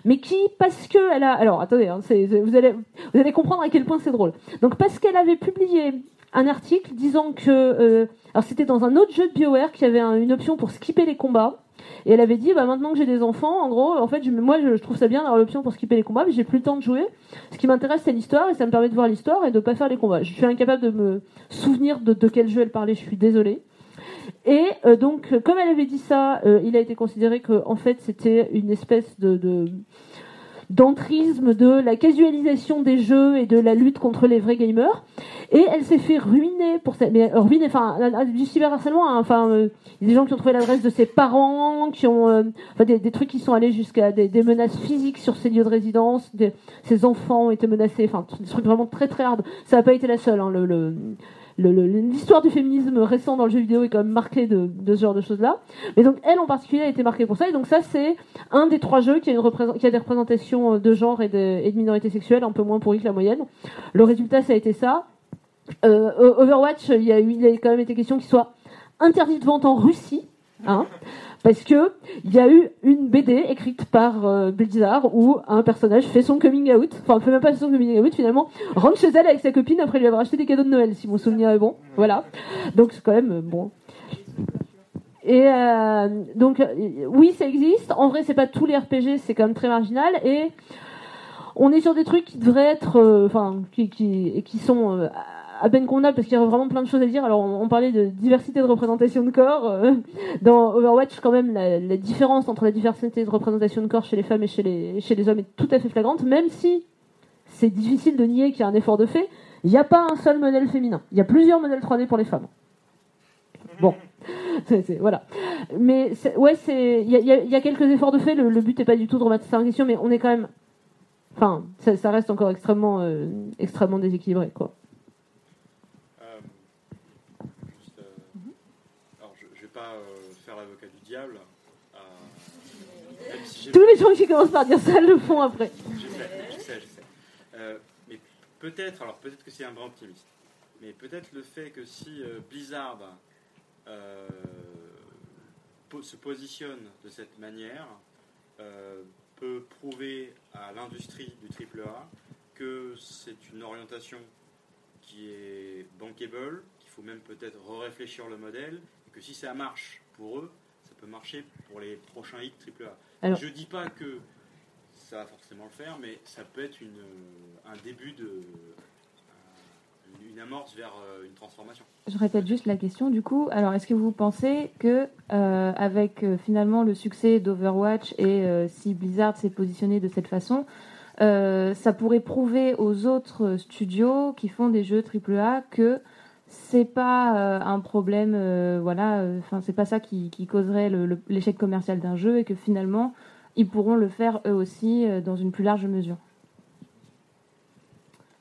mais qui, parce que elle a, alors attendez, hein, vous allez, vous allez comprendre à quel point c'est drôle. Donc parce qu'elle avait publié un article disant que, euh, alors c'était dans un autre jeu de BioWare qui avait un- une option pour skipper les combats. Et elle avait dit, bah maintenant que j'ai des enfants, en gros, en fait, moi, je, trouve ça bien d'avoir l'option pour skipper les combats, mais j'ai plus le temps de jouer. Ce qui m'intéresse, c'est l'histoire, et ça me permet de voir l'histoire et de pas faire les combats. Je suis incapable de me souvenir de, de quel jeu elle parlait, je suis désolée. Et euh, donc, comme elle avait dit ça, euh, il a été considéré que, en fait, c'était une espèce de d'entrisme de la casualisation des jeux et de la lutte contre les vrais gamers. Et elle s'est fait ruiner pour ça. Mais euh, ruiner, enfin, du cyberharcèlement. hein. Enfin, euh, des gens qui ont trouvé l'adresse de ses parents, qui ont, euh, enfin, des, trucs qui sont allés jusqu'à des, menaces physiques sur ses lieux de résidence. Ses enfants ont été menacés. Enfin, des trucs vraiment très très hard. Ça n'a pas été la seule. Hein, le- le- l'histoire du féminisme récent dans le jeu vidéo est quand même marquée de, ce genre de choses-là. Mais donc elle en particulier a été marquée pour ça. Et donc ça c'est un des trois jeux qui a, des représentations euh, de genre et de, minorités sexuelles un peu moins pourries que la moyenne. Le résultat ça a été ça. Euh, Overwatch, il y a a quand même été question qu'il soit interdit de vente en Russie. Hein, parce que il y a eu une BD écrite par euh, Blizzard où un personnage fait son coming out, enfin fait même pas son coming out finalement, rentre chez elle avec sa copine après lui avoir acheté des cadeaux de Noël si mon souvenir est bon, voilà. Donc c'est quand même euh, bon. Et euh, donc oui ça existe. En vrai c'est pas tous les RPG, c'est quand même très marginal et on est sur des trucs qui devraient être, enfin qui, qui, qui sont à peine convenables parce qu'il y a vraiment plein de choses à dire. Alors on, parlait de diversité de représentation de corps. euh, dans Overwatch, quand même, la, différence entre la diversité de représentation de corps chez les femmes et chez les, hommes est tout à fait flagrante, même si c'est difficile de nier qu'il y a un effort de fait. Il n'y a pas un seul modèle féminin. Il y a plusieurs modèles 3D pour les femmes. Bon, voilà. Mais ouais, il y a, quelques efforts de fait. Le, but n'est pas du tout de remettre ça en question, mais on est quand même, enfin, ça, ça reste encore extrêmement, euh, extrêmement déséquilibré, quoi. Euh, juste, euh, alors, je, je vais pas euh, faire l'avocat du diable. euh, même si j'ai- Tous les gens qui commencent par dire ça le font après. Je sais, je sais, je sais. Euh, mais peut-être, alors peut-être que c'est un brin optimiste, mais peut-être le fait que si euh, Blizzard euh, po- se positionne de cette manière peut prouver à l'industrie du AAA que c'est une orientation qui est bankable, qu'il faut même peut-être réfléchir le modèle, et que si ça marche pour eux, peut marcher pour les prochains hits AAA. Alors- Je dis pas que ça va forcément le faire, mais ça peut être une, euh, un début de. un- une amorce vers euh, une transformation. Je répète juste la question du coup. Alors, est-ce que vous pensez que euh, avec euh, finalement le succès d'Overwatch et euh, si Blizzard s'est positionné de cette façon, euh, ça pourrait prouver aux autres studios qui font des jeux AAA que c'est pas euh, un problème, euh, voilà, euh, enfin c'est pas ça qui, qui causerait l'échec commercial d'un jeu et que finalement ils pourront le faire eux aussi dans une plus large mesure.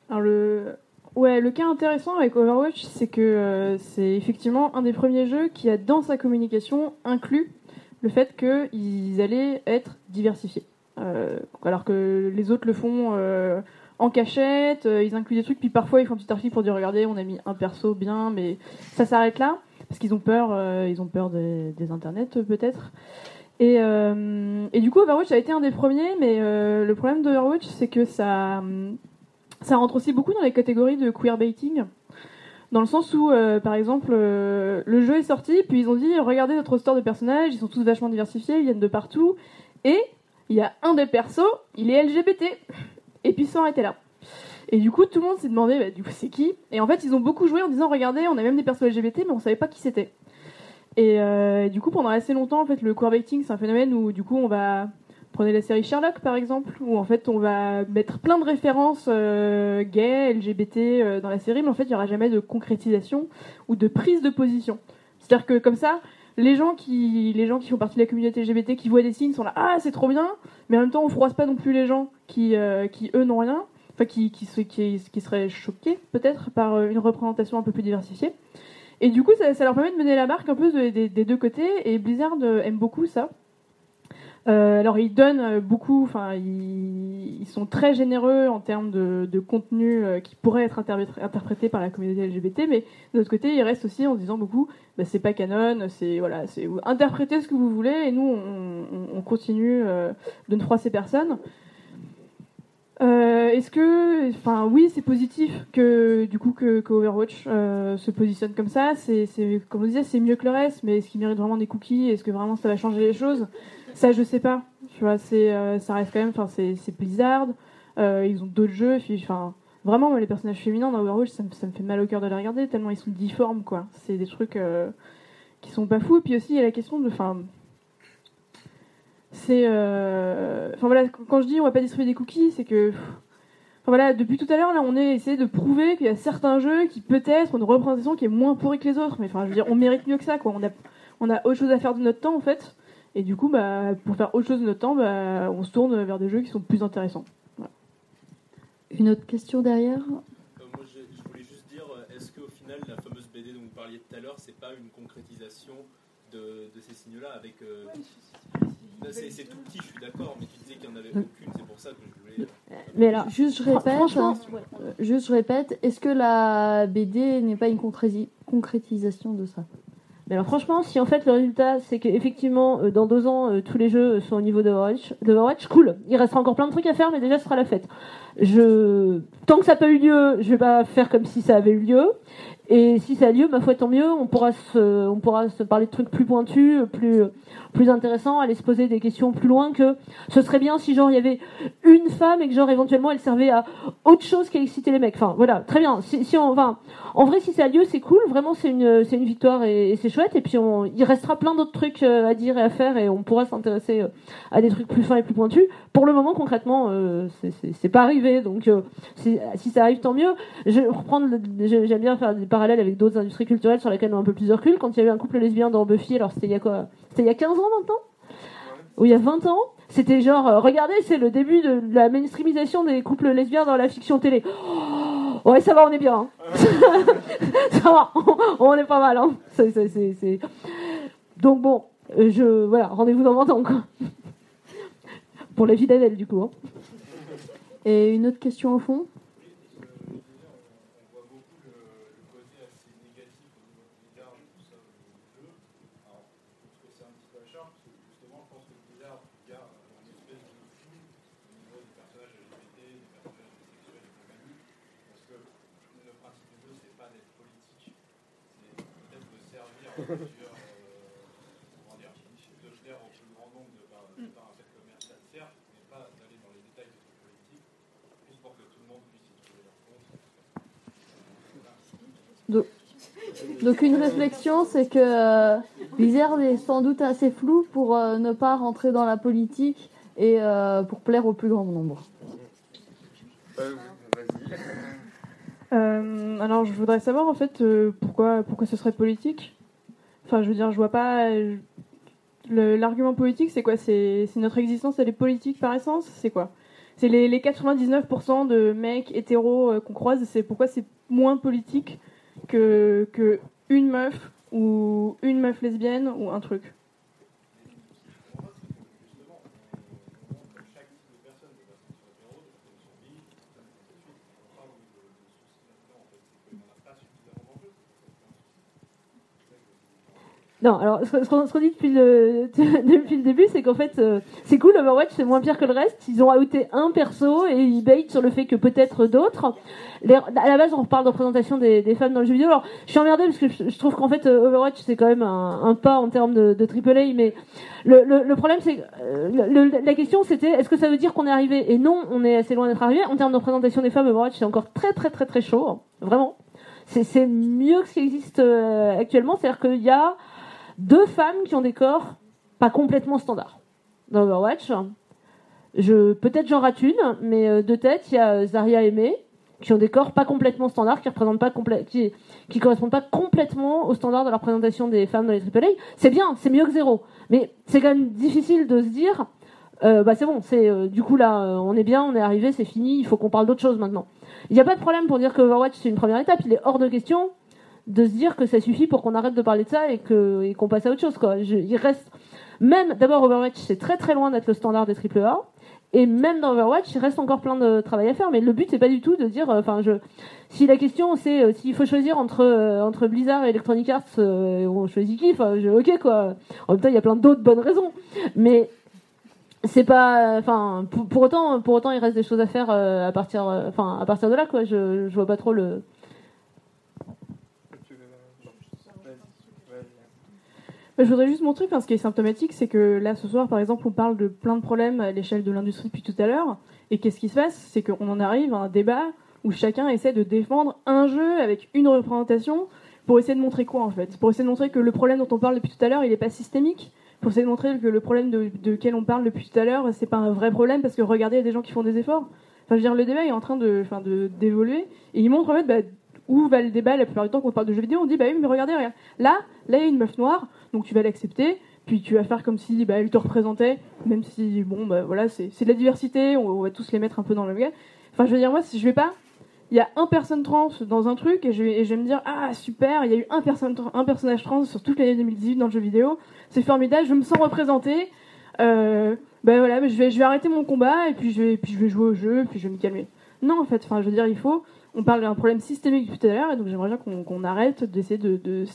Alors le, ouais, le cas intéressant avec Overwatch, c'est que c'est effectivement un des premiers jeux qui a dans sa communication inclus le fait qu'ils allaient être diversifiés. Alors que les autres le font en cachette, euh, ils incluent des trucs, puis parfois ils font un petit article pour dire regardez, on a mis un perso bien, mais ça s'arrête là parce qu'ils ont peur, euh, ils ont peur des, des internets euh, peut-être. Et, et du coup, Overwatch a été un des premiers, mais le problème d'Overwatch, c'est que ça, ça rentre aussi beaucoup dans les catégories de queerbaiting. Dans le sens où, par exemple, le jeu est sorti, puis ils ont dit regardez notre roster de personnages, ils sont tous vachement diversifiés, ils viennent de partout, et il y a un des persos, il est LGBT. Et puis ça arrêté là. Et du coup, tout le monde s'est demandé, bah, du coup, c'est qui? Et en fait, ils ont beaucoup joué en disant regardez, on a même des persos LGBT, mais on savait pas qui c'était. Et euh, du coup, pendant assez longtemps, en fait, le queerbaiting, c'est un phénomène où, du coup, on va Prenez la série Sherlock par exemple, où en fait on va mettre plein de références euh, gays, LGBT euh, dans la série, mais en fait il n'y aura jamais de concrétisation ou de prise de position. C'est-à-dire que comme ça, les gens qui les gens qui font partie de la communauté LGBT qui voient des signes sont là ah c'est trop bien, mais en même temps on froisse pas non plus les gens qui euh, qui eux n'ont rien, enfin qui qui, qui seraient choqués peut-être par euh, une représentation un peu plus diversifiée. Et du coup ça, leur permet de mener la marque un peu de- des- des deux côtés et Blizzard euh, aime beaucoup ça. Euh, alors ils donnent euh, beaucoup, enfin ils, sont très généreux en termes de, de contenu euh, qui pourrait être interprété, par la communauté LGBT, mais de l'autre côté ils restent aussi en disant beaucoup, bah, c'est pas canon, c'est voilà, c'est interprétez ce que vous voulez et nous on, on- on continue de ne froisser personne. Est-ce que, enfin, oui, c'est positif que du coup que, Overwatch se positionne comme ça. C'est, c'est- comme on disait, c'est mieux que le reste, mais est-ce qu'il mérite vraiment des cookies? Est-ce que vraiment ça va changer les choses? Ça, je sais pas. Tu vois, c'est, euh, ça reste quand même, enfin, c'est, c'est Blizzard. Euh, ils ont d'autres jeux. Enfin, vraiment, moi, les personnages féminins dans Overwatch, ça ça me fait mal au cœur de les regarder tellement ils sont difformes, quoi. C'est des trucs euh, qui sont pas fous. Et puis aussi, il y a la question de, enfin, c'est enfin voilà quand je dis on va pas distribuer des cookies c'est que enfin voilà depuis tout à l'heure là on est essayé de prouver qu'il y a certains jeux qui peut-être ont une représentation qui est moins pourrie que les autres mais enfin je veux dire on mérite mieux que ça quoi on a on a autre chose à faire de notre temps en fait et du coup bah pour faire autre chose de notre temps bah on se tourne vers des jeux qui sont plus intéressants Voilà. Une autre question derrière? Euh, moi, je, je voulais juste dire, euh, est-ce qu'au final, la fameuse BD dont vous parliez tout à l'heure, c'est pas une concrétisation de, de ces signes-là avec. euh, là, c'est, c'est tout petit, je suis d'accord, mais tu disais qu'il n'y en avait aucune, c'est pour ça que je voulais. Mais alors, juste je répète, euh, juste je répète, est-ce que la BD n'est pas une concréti- concrétisation de ça? Mais alors franchement, si en fait le résultat c'est qu'effectivement euh, dans deux ans euh, tous les jeux sont au niveau d'Overwatch, d'Overwatch, cool. Il restera encore plein de trucs à faire, mais déjà ce sera la fête. Je tant que ça n'a pas eu lieu, je vais pas faire comme si ça avait eu lieu. Et si ça a lieu, ma foi tant mieux. On pourra se, on pourra se parler de trucs plus pointus, plus, plus intéressants, aller se poser des questions plus loin que ce serait bien si genre il y avait une femme et que genre éventuellement elle servait à autre chose qu'à exciter les mecs. Enfin voilà, très bien. Si, enfin, en vrai si ça a lieu, c'est cool. Vraiment c'est une, c'est une victoire et, c'est chouette. Et puis on, il restera plein d'autres trucs euh, à dire et à faire et on pourra s'intéresser euh, à des trucs plus fins et plus pointus. Pour le moment concrètement, euh, c'est- pas arrivé. Donc euh, si, ça arrive, tant mieux. Je reprendre. J'aime bien faire des parallèles avec d'autres industries culturelles sur lesquelles on a un peu plus de recul. Quand il y a eu un couple lesbien dans Buffy, alors c'était il y a quoi? C'était il y a 15 ans maintenant? Ou il y a 20 ans? C'était genre, euh, regardez, c'est le début de la mainstreamisation des couples lesbiens dans la fiction télé. Oh, ouais, ça va, on est bien. hein. ça va, on est pas mal. Hein. Donc bon, euh, je voilà, rendez-vous dans 20 ans quoi. Pour la vie d'Adèle du coup. hein. Et une autre question au fond? Donc une réflexion, c'est que euh, Blizzard est sans doute assez flou pour euh, ne pas rentrer dans la politique et euh, pour plaire au plus grand nombre. Euh, alors je voudrais savoir en fait euh, pourquoi pourquoi ce serait politique? Enfin je veux dire je vois pas euh, l'argument politique c'est quoi? C'est c'est notre existence elle est politique par essence? C'est quoi? C'est les, les 99% de mecs hétéros euh, qu'on croise c'est pourquoi c'est moins politique que que une meuf ou une meuf lesbienne ou un truc. Non, alors ce, qu'on dit depuis le, depuis le début, c'est qu'en fait, euh, c'est cool, Overwatch, c'est moins pire que le reste. Ils ont outé un perso et ils baitent sur le fait que peut-être d'autres. À la base, on parle de représentation des, femmes dans le jeu vidéo. Alors, je suis emmerdée parce que je, trouve qu'en fait, euh, Overwatch, c'est quand même un, pas en termes de, de AAA, mais le, problème, c'est euh, la question, c'était est-ce que ça veut dire qu'on est arrivé? Et non, on est assez loin d'être arrivé. En termes de représentation des femmes, Overwatch, c'est encore très, très, très, très chaud. hein. Vraiment. C'est mieux que ce qui existe euh, actuellement. C'est-à-dire qu'il y a deux femmes qui ont des corps pas complètement standards dans Overwatch. Je, peut-être j'en rate une, mais euh, de tête, il y a Zaria et May, qui ont des corps pas complètement standards, qui représentent pas qui, qui correspondent pas complètement aux standards de la représentation des femmes dans les AAA. C'est bien, c'est mieux que zéro. Mais c'est quand même difficile de se dire, euh, bah c'est bon, c'est euh, du coup là, euh, on est bien, on est arrivé, c'est fini, il faut qu'on parle d'autre chose maintenant. Il n'y a pas de problème pour dire que Overwatch c'est une première étape. Il est hors de question de se dire que ça suffit pour qu'on arrête de parler de ça et que qu'on passe à autre chose quoi. Il reste même d'abord Overwatch c'est très très loin d'être le standard des AAA et même dans Overwatch il reste encore plein de travail à faire. Mais le but c'est pas du tout de dire, euh, enfin je, si la question c'est euh, s'il faut choisir entre euh, entre Blizzard et Electronic Arts, on choisit qui? Enfin ok quoi. En même temps il y a plein d'autres bonnes raisons, mais c'est pas enfin pour, pour autant pour autant il reste des choses à faire à partir enfin à partir de là quoi je je vois pas trop le Bah, je voudrais juste montrer, enfin, ce qui est symptomatique, c'est que là, ce soir, par exemple, on parle de plein de problèmes à l'échelle de l'industrie depuis tout à l'heure. Et qu'est-ce qui se passe? C'est qu'on en arrive à un débat où chacun essaie de défendre un jeu avec une représentation pour essayer de montrer quoi, en fait? Pour essayer de montrer que le problème dont on parle depuis tout à l'heure, il n'est pas systémique. Pour essayer de montrer que le problème de, de quel on parle depuis tout à l'heure, c'est pas un vrai problème parce que regardez, il y a des gens qui font des efforts. Enfin, je veux dire, le débat est en train de, enfin, d'évoluer et il montre en fait bah, où va le débat la plupart du temps quand on parle de jeux vidéo. On dit bah oui, mais regardez, regarde, là, là, il y a une meuf noire, donc tu vas l'accepter, puis tu vas faire comme si bah, elle te représentait, même si bon, bah voilà, c'est de la diversité, on, va tous les mettre un peu dans le même. Enfin, je veux dire, moi, si je vais pas, il y a un personne trans dans un truc et je, vais, me dire ah super, il y a eu un, personne, un personnage trans sur toute l'année 2018 dans le jeu vidéo, c'est formidable, je me sens représentée. Ben voilà, mais je vais, je vais arrêter mon combat et puis je vais, puis je vais jouer au jeu, puis je vais me calmer. Non, en fait, enfin, je veux dire, il faut. On parle d'un problème systémique tout à l'heure, et donc j'aimerais bien qu'on qu'on arrête d'essayer de, de,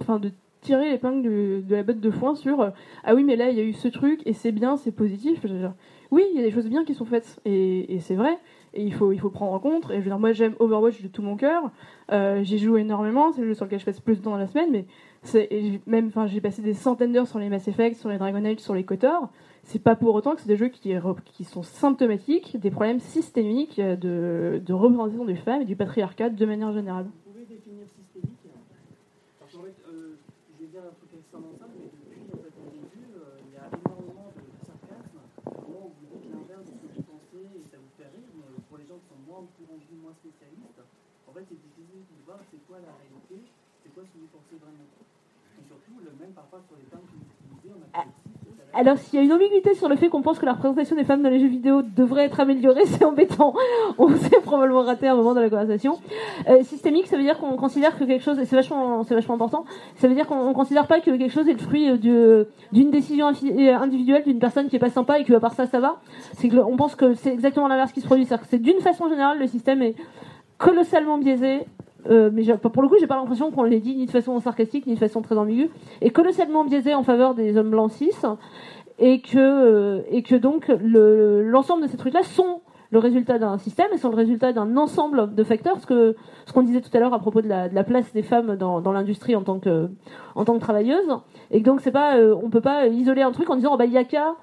enfin, de tirer l'épingle de, la botte de foin sur euh, ah oui, mais là il y a eu ce truc et c'est bien, c'est positif. Oui, il y a des choses bien qui sont faites et, c'est vrai. Et il faut, il faut prendre en compte. Et je veux moi j'aime Overwatch de tout mon cœur. Euh, J'y joue énormément. C'est le jeu sur lequel je passe plus de temps dans la semaine. Mais et même, enfin, j'ai passé des centaines d'heures sur les Mass Effect, sur les Dragon Age, sur les KOTOR. C'est pas pour autant que c'est des jeux qui, sont symptomatiques des problèmes systémiques euh, de représentation des femmes et du patriarcat de manière générale. Vous pouvez définir systémique Parce qu'en fait, euh, je vais dire un truc extrêmement simple, mais depuis en fait, le début, euh, il y a énormément de sarcasme. Au moment où vous dites l'inverse de ce que vous pensez et ça vous fait rire, mais pour les gens qui sont moins au courant de vous, moins spécialistes, en fait, c'est difficile de voir c'est quoi la réalité, c'est quoi ce que vous pensez vraiment. Et surtout, le même parfois sur les termes que vous utilisez, on a fait Alors, s'il y a une ambiguïté sur le fait qu'on pense que la représentation des femmes dans les jeux vidéo devrait être améliorée, c'est embêtant. On s'est probablement raté à un moment dans la conversation. Euh, systémique, ça veut dire qu'on considère que quelque chose, et c'est vachement, c'est vachement important, ça veut dire qu'on on considère pas que quelque chose est le fruit euh, de- d'une décision euh, individuelle d'une personne qui est pas sympa et que à part ça, ça va. C'est que on pense que c'est exactement l'inverse qui se produit. C'est-à-dire que c'est d'une façon générale, le système est colossalement biaisé. Euh, mais pour le coup, j'ai pas l'impression qu'on l'ait dit ni de façon sarcastique ni de façon très ambiguë, et colossalement biaisé en faveur des hommes blancs cis, et que euh, et que donc le- l'ensemble de ces trucs-là sont le résultat d'un système et sont le résultat d'un ensemble de facteurs. Ce que ce qu'on disait tout à l'heure à propos de la, place des femmes dans, l'industrie en tant que en que travailleuses, et donc c'est pas euh, on peut pas isoler un truc en disant oh, bah il y a qu'à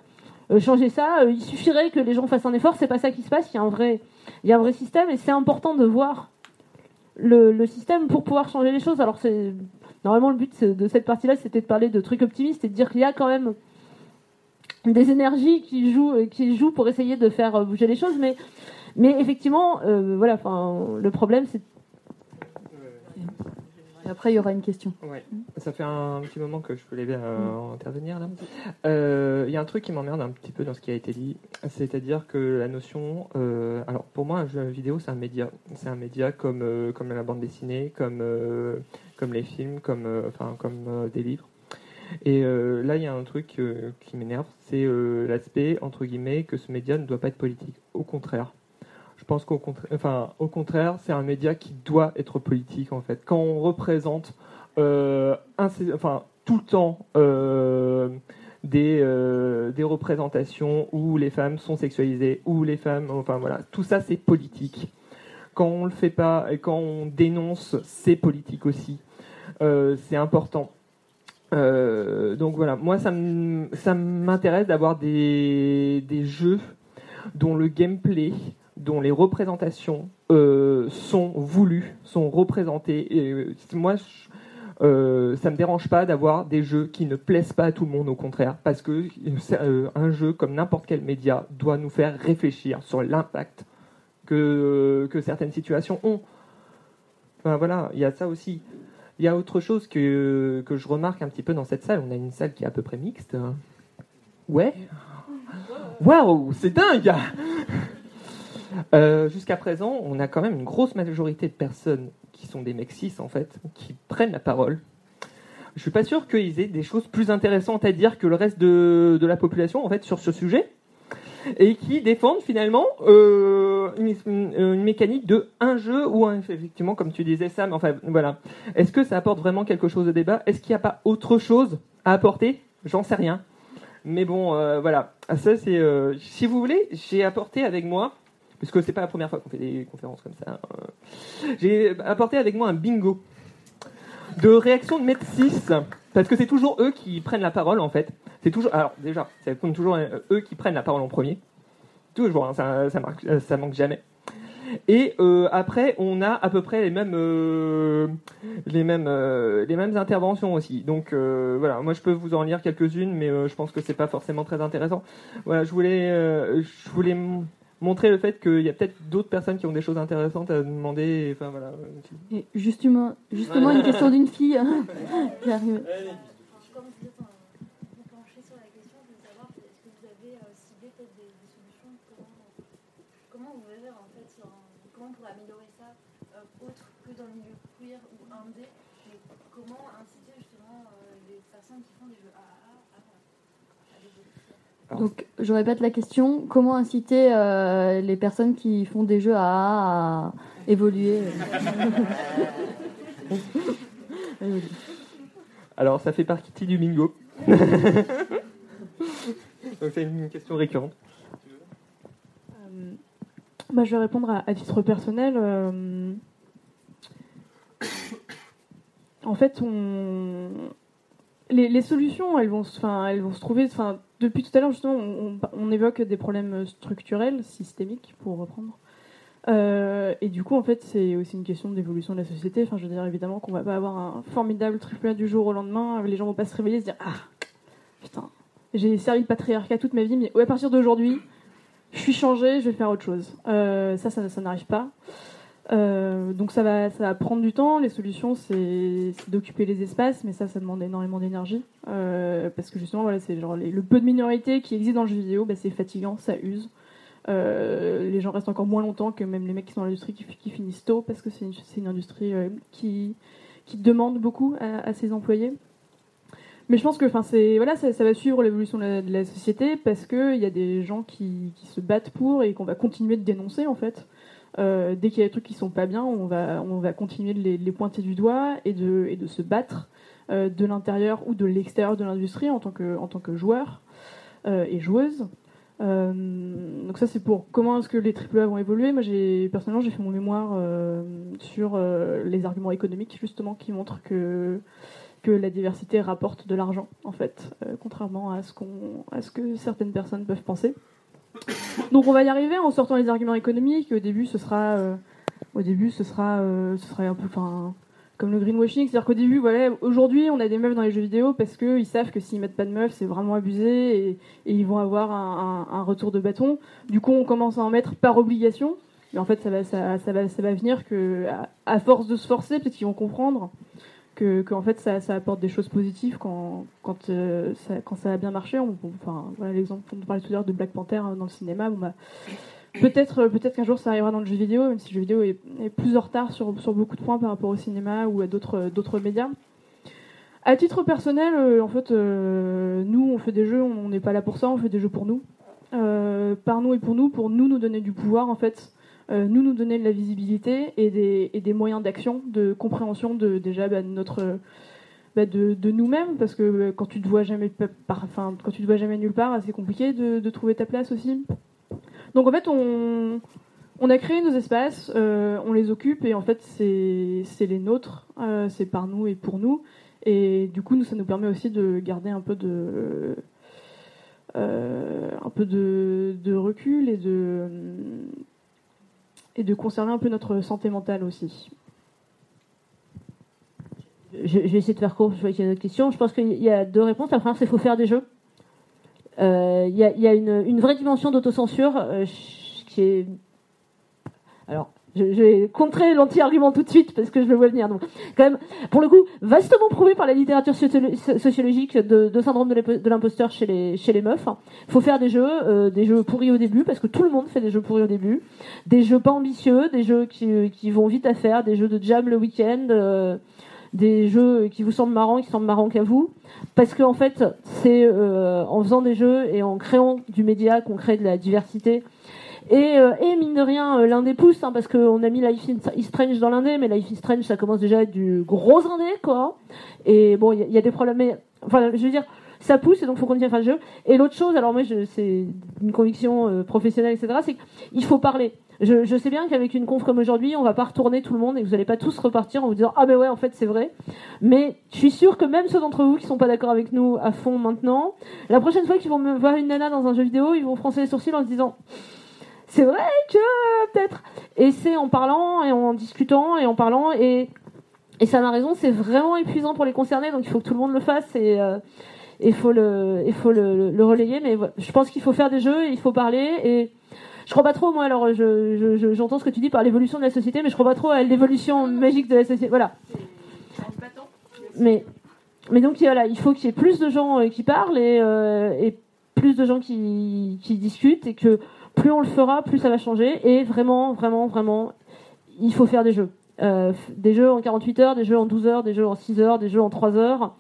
changer ça, il suffirait que les gens fassent un effort. C'est pas ça qui se passe. Il y il y a un vrai système et c'est important de voir le, système pour pouvoir changer les choses. Alors c'est normalement le but de cette partie-là, c'était de parler de trucs optimistes et de dire qu'il y a quand même des énergies qui jouent, qui jouent pour essayer de faire bouger les choses, mais mais effectivement, euh, voilà, le problème c'est Après, il y aura une question. Ça fait un petit moment que je voulais euh, intervenir. Euh, Il y a un truc qui m'emmerde un petit peu dans ce qui a été dit, c'est-à-dire que la notion, euh, alors pour moi un jeu vidéo c'est un média, c'est un média comme comme la bande dessinée, comme comme les films, comme comme des livres. Et là il y a un truc qui m'énerve, c'est l'aspect entre guillemets que ce média ne doit pas être politique. Au contraire. Je pense qu'au contraire, c'est un média qui doit être politique en fait. Quand on représente euh, tout le temps euh, des, euh, des représentations où les femmes sont sexualisées, où les femmes, enfin voilà, tout ça c'est politique. Quand on le fait pas et quand on dénonce, c'est politique aussi. C'est important. Donc voilà, moi ça m'intéresse d'avoir des jeux dont le gameplay, dont les représentations euh, sont voulues, sont représentées. Et euh, moi, Euh, ça me dérange pas d'avoir des jeux qui ne plaisent pas à tout le monde, au contraire, parce que euh, un jeu, comme n'importe quel média, doit nous faire réfléchir sur l'impact que, que certaines situations ont. Enfin, voilà, il y a ça aussi. Il y a autre chose que, que je remarque un petit peu dans cette salle. On a une salle qui est à peu près mixte. Ouais. Waouh, c'est dingue Euh, Jusqu'à présent, on a quand même une grosse majorité de personnes qui sont des mecs en fait, qui prennent la parole. Je suis pas sûr qu'ils aient des choses plus intéressantes à dire que le reste de, de la population, en fait, sur ce sujet, et qui défendent finalement euh, une, mécanique de un jeu ou un, effectivement, comme tu disais, Sam. Enfin, voilà. Est-ce que ça apporte vraiment quelque chose au débat? Est-ce qu'il n'y a pas autre chose à apporter? J'en sais rien. Mais bon, euh, voilà. Ça, c'est. si vous voulez, j'ai apporté avec moi, puisque c'est pas la première fois qu'on fait des conférences comme ça. euh, j'ai apporté avec moi un bingo de réaction de Met 6 parce que c'est toujours eux qui prennent la parole en fait. C'est toujours. Alors déjà, c'est comme toujours euh, eux qui prennent la parole en premier. Toujours, hein, ça, ça, marque- euh, ça manque jamais. Et euh, après, on a à peu près les mêmes, les mêmes, les mêmes interventions aussi. Donc voilà, moi je peux vous en lire quelques-unes, mais je pense que c'est pas forcément très intéressant. Voilà, je voulais, je voulais montrer le fait qu'il y a peut-être d'autres personnes qui ont des choses intéressantes à demander. et, Enfin voilà. Et justement, justement une question d'une fille qui arrive. Comme vous êtes vous penchez sur la question, je veux savoir est-ce que vous avez euh, ciblé peut-être des, des solutions comment, comment vous verrez en fait sur un- comment on pourrait améliorer ça euh, autre que dans le milieu queer ou indé mais comment inciter justement euh, les personnes qui font des jeux AAA à, à développer Donc, je répète la question comment inciter euh, les personnes qui font des jeux à, à évoluer? Alors ça fait partie du bingo. Donc c'est une question récurrente. Euh, bah, je vais répondre à, à titre personnel. euh, en fait, on... les, solutions, elles vont, se- trouver. Depuis tout à l'heure, justement, on, évoque des problèmes structurels, systémiques, pour reprendre. Euh, et du coup, en fait, c'est aussi une question d'évolution de la société. Je veux dire, évidemment, qu'on va pas avoir un formidable triple du jour au lendemain. Les gens vont pas se réveiller et se dire Ah, putain, j'ai servi le patriarcat toute ma vie, mais à partir d'aujourd'hui, je suis changée, je vais faire autre chose. Euh, ça, ça, ça n'arrive pas. Euh, donc ça va, prendre du temps. Les solutions, c'est d'occuper les espaces, mais ça, ça demande énormément d'énergie. Euh, parce que justement, voilà, c'est genre le peu de minorité qui existe dans le jeu vidéo, bah, c'est fatigant, ça use. Euh, les gens restent encore moins longtemps que même les mecs qui sont dans l'industrie qui, finissent tôt, parce que c'est une, industrie qui, demande beaucoup à, ses employés. Mais je pense que voilà ça, va suivre l'évolution de la société parce que il y a des gens qui, qui se battent pour et qu'on va continuer de dénoncer en fait. Euh, dès qu'il y a des trucs qui sont pas bien, on va on va continuer de les, pointer du doigt et de et de se battre euh, de l'intérieur ou de l'extérieur de l'industrie en tant que en tant que joueur euh, et joueuse. Donc ça c'est pour comment est-ce que les AAA vont évoluer. Moi personnellement j'ai fait mon mémoire sur les arguments économiques justement qui montrent que que la diversité rapporte de l'argent en fait, contrairement à ce à ce que certaines personnes peuvent penser. Donc on va y arriver en sortant les arguments économiques. Au début ce sera euh, au début ce sera euh, ce sera un peu enfin comme le greenwashing, c'est-à-dire qu'au début, voilà, aujourd'hui, on a des meufs dans les jeux vidéo parce qu'ils savent que s'ils mettent pas de meufs, c'est vraiment abusé et, ils vont avoir un, retour de bâton. Du coup, on commence à en mettre par obligation. Mais en fait, ça va, ça, va, ça va venir que, à force de se forcer, peut-être qu'ils vont comprendre que, en fait, ça, apporte des choses positives quand, quand, euh, ça, a bien marché. On- enfin, voilà l'exemple qu'on parlait tout à l'heure de Black Panther euh, dans le cinéma. Bon, bah, Peut-être peut qu'un jour ça arrivera dans le jeu vidéo, même si le jeu vidéo est, plus en retard sur, sur beaucoup de points par rapport au cinéma ou à d'autres d'autres médias. À titre personnel, euh, en fait, euh, nous, on fait des jeux, on n'est pas là pour ça, on fait des jeux pour nous. Euh, par nous et pour nous, pour nous nous donner du pouvoir, en fait, euh, nous nous donner de la visibilité et des, et des moyens d'action, de compréhension de déjà bah, notre bah, de, de nous-mêmes, parce que euh, quand tu te vois jamais pa- par, enfin, quand tu te vois jamais nulle part, c'est compliqué de, de trouver ta place aussi. Donc en fait, on, on a créé nos espaces, euh, on les occupe et en fait, c'est les nôtres, euh, c'est par nous et pour nous. Et du coup, nous, ça nous permet aussi de garder un peu de, euh, un peu de, de recul et de, et de conserver un peu notre santé mentale aussi. je, vais essayer de faire court, je vois qu'il y a d'autres questions. Je pense qu'il y a deux réponses. La première, c'est qu'il faut faire des jeux. Euh, Il y a, une, vraie dimension d'autocensure euh, qui est. Alors, je, je vais contrer l'anti-argument tout de suite parce que je le vois venir. Donc, quand même, pour le coup, vastement prouvé par la littérature sociolo- so- sociologique de, de syndrome de l'impo- de l'imposteur chez les, chez les meufs. Il faut faire des jeux, euh, des jeux pourris au début parce que tout le monde fait des jeux pourris au début, des jeux pas ambitieux, des jeux qui, qui vont vite à faire, des jeux de jam le week-end. euh, des jeux qui vous semblent marrants, qui semblent marrants qu'à vous, parce qu'en fait, c'est euh, en faisant des jeux et en créant du média qu'on crée de la diversité. Et, euh, et mine de rien, euh, l'indé pousse, hein, parce qu'on a mis Life is Strange dans l'indé, mais Life is Strange, ça commence déjà à être du gros indé, quoi. Et bon, il y, a- des problèmes, mais enfin, je veux dire, ça pousse et donc faut continuer à faire le jeu. Et l'autre chose, alors moi, c'est une conviction euh, professionnelle, etc., c'est qu'il faut parler. Je, je sais bien qu'avec une conf comme aujourd'hui, on va pas retourner tout le monde et que vous allez pas tous repartir en vous disant ah mais ouais en fait c'est vrai. Mais je suis sûre que même ceux d'entre vous qui sont pas d'accord avec nous à fond maintenant, la prochaine fois qu'ils vont me voir une nana dans un jeu vidéo, ils vont froncer les sourcils en se disant c'est vrai que peut-être. Et c'est en parlant et en discutant et en parlant et et ça m'a raison, c'est vraiment épuisant pour les concernés, donc il faut que tout le monde le fasse et euh, il faut le il faut le, relayer. Mais je pense qu'il faut faire des jeux, il faut parler et je crois pas trop moi alors je- je- j'entends ce que tu dis par l'évolution de la société mais je crois pas trop à l'évolution magique de la société voilà mais mais donc voilà il faut qu'il y ait plus de gens euh, qui parlent et, euh, et plus de gens qui, qui discutent et que plus on le fera plus ça va changer et vraiment vraiment vraiment il faut faire des jeux Euh, des jeux en 48 heures des jeux en 12 heures des jeux en 6 heures des jeux en 3 heures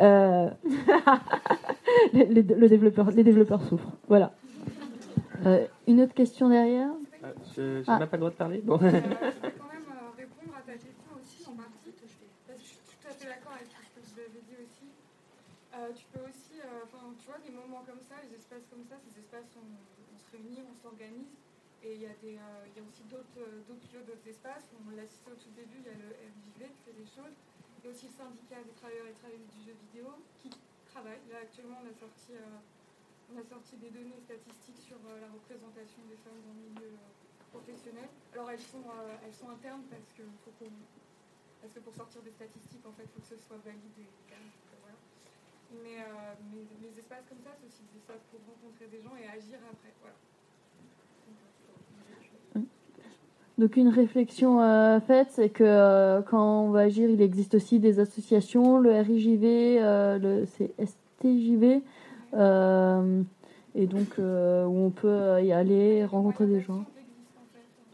Euh, les, les- le développeur, les développeurs souffrent voilà Euh, une autre question derrière? Je n'ai Ah. même pas le droit de parler. Bon. Je vais quand même répondre à ta question aussi en partie. Parce que je suis tout à fait d'accord avec ce que vous avez dit aussi. Tu peux aussi, euh, tu vois, des moments comme ça, les espaces comme ça, ces espaces, on, on se on s'organise. Et il y, a euh, aussi d'autres lieux, d'autres espaces. On l'a cité au tout début, il y a le RJV qui fait des choses. Il y a aussi le syndicat des travailleurs et travailleuses du jeu vidéo qui travaille. Là, actuellement, on a sorti, euh, on a sorti des données statistiques sur euh, la représentation des femmes dans le milieu professionnel. Alors, elles sont, elles sont internes parce que pour sortir des statistiques, en fait, il faut que ce soit validé. Mais, euh, mais les espaces comme ça, c'est aussi des espaces pour rencontrer des gens et agir après. Voilà. Donc une réflexion euh, faite, c'est que euh, quand on va agir, il existe aussi des associations, le RIJV, euh, le c'est STJV, et donc où on peut y aller, rencontrer des gens.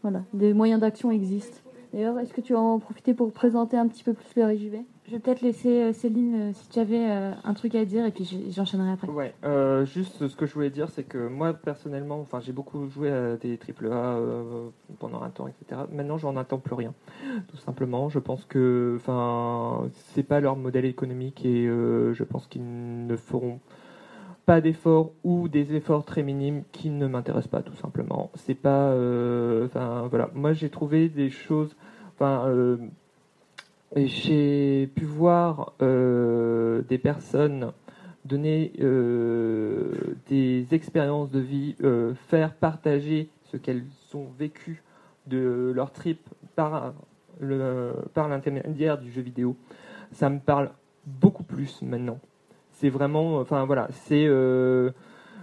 Voilà, des moyens d'action existent. D'ailleurs, est-ce que tu vas en profiter pour présenter un petit peu plus le RIJV Je vais peut-être laisser euh, Céline euh, si tu avais euh, un truc à dire et puis j'enchaînerai après. Ouais, euh, juste ce que je voulais dire, c'est que moi personnellement, enfin j'ai beaucoup joué à des AAA euh, pendant un temps, etc. Maintenant, j'en attends plus rien, tout simplement. Je pense que, enfin, c'est pas leur modèle économique et euh, je pense qu'ils ne feront pas d'efforts ou des efforts très minimes qui ne m'intéressent pas, tout simplement. C'est pas, euh, enfin voilà. Moi, j'ai trouvé des choses, enfin. euh, j'ai pu voir euh, des personnes donner des expériences de vie, faire partager ce qu'elles ont vécu de leur trip par, le, par l'intermédiaire du jeu vidéo. Ça me parle beaucoup plus maintenant. C'est vraiment, enfin voilà, c'est euh,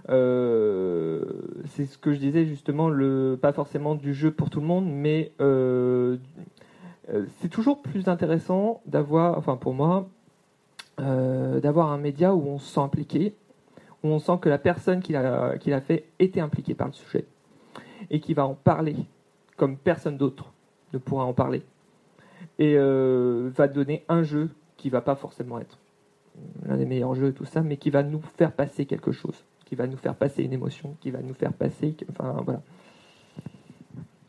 euh, c'est ce que je disais justement, le, pas forcément du jeu pour tout le monde, mais euh, c'est toujours plus intéressant d'avoir, enfin pour moi, d'avoir un média où on se sent impliqué, où on sent que la personne qui l'a qui l'a fait était impliquée par le sujet et qui va en parler comme personne d'autre ne pourra en parler et va donner un jeu qui va pas forcément être l'un des meilleurs jeux tout ça, mais qui va nous faire passer quelque chose, qui va nous faire passer une émotion, qui va nous faire passer, enfin voilà.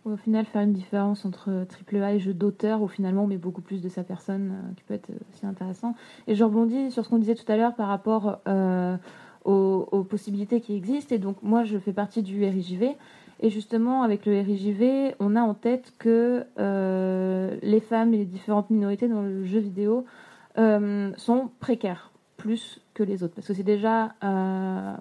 Au final, faire une différence entre AAA et jeu d'auteur, où finalement on met beaucoup plus de sa personne, euh, qui peut être aussi intéressant. Et je rebondis sur ce qu'on disait tout à l'heure par rapport euh, aux, aux possibilités qui existent. Et donc, moi, je fais partie du RIJV. Et justement, avec le RIJV, on a en tête que euh, les femmes et les différentes minorités dans le jeu vidéo euh, sont précaires. plus que les autres parce que c'est déjà euh,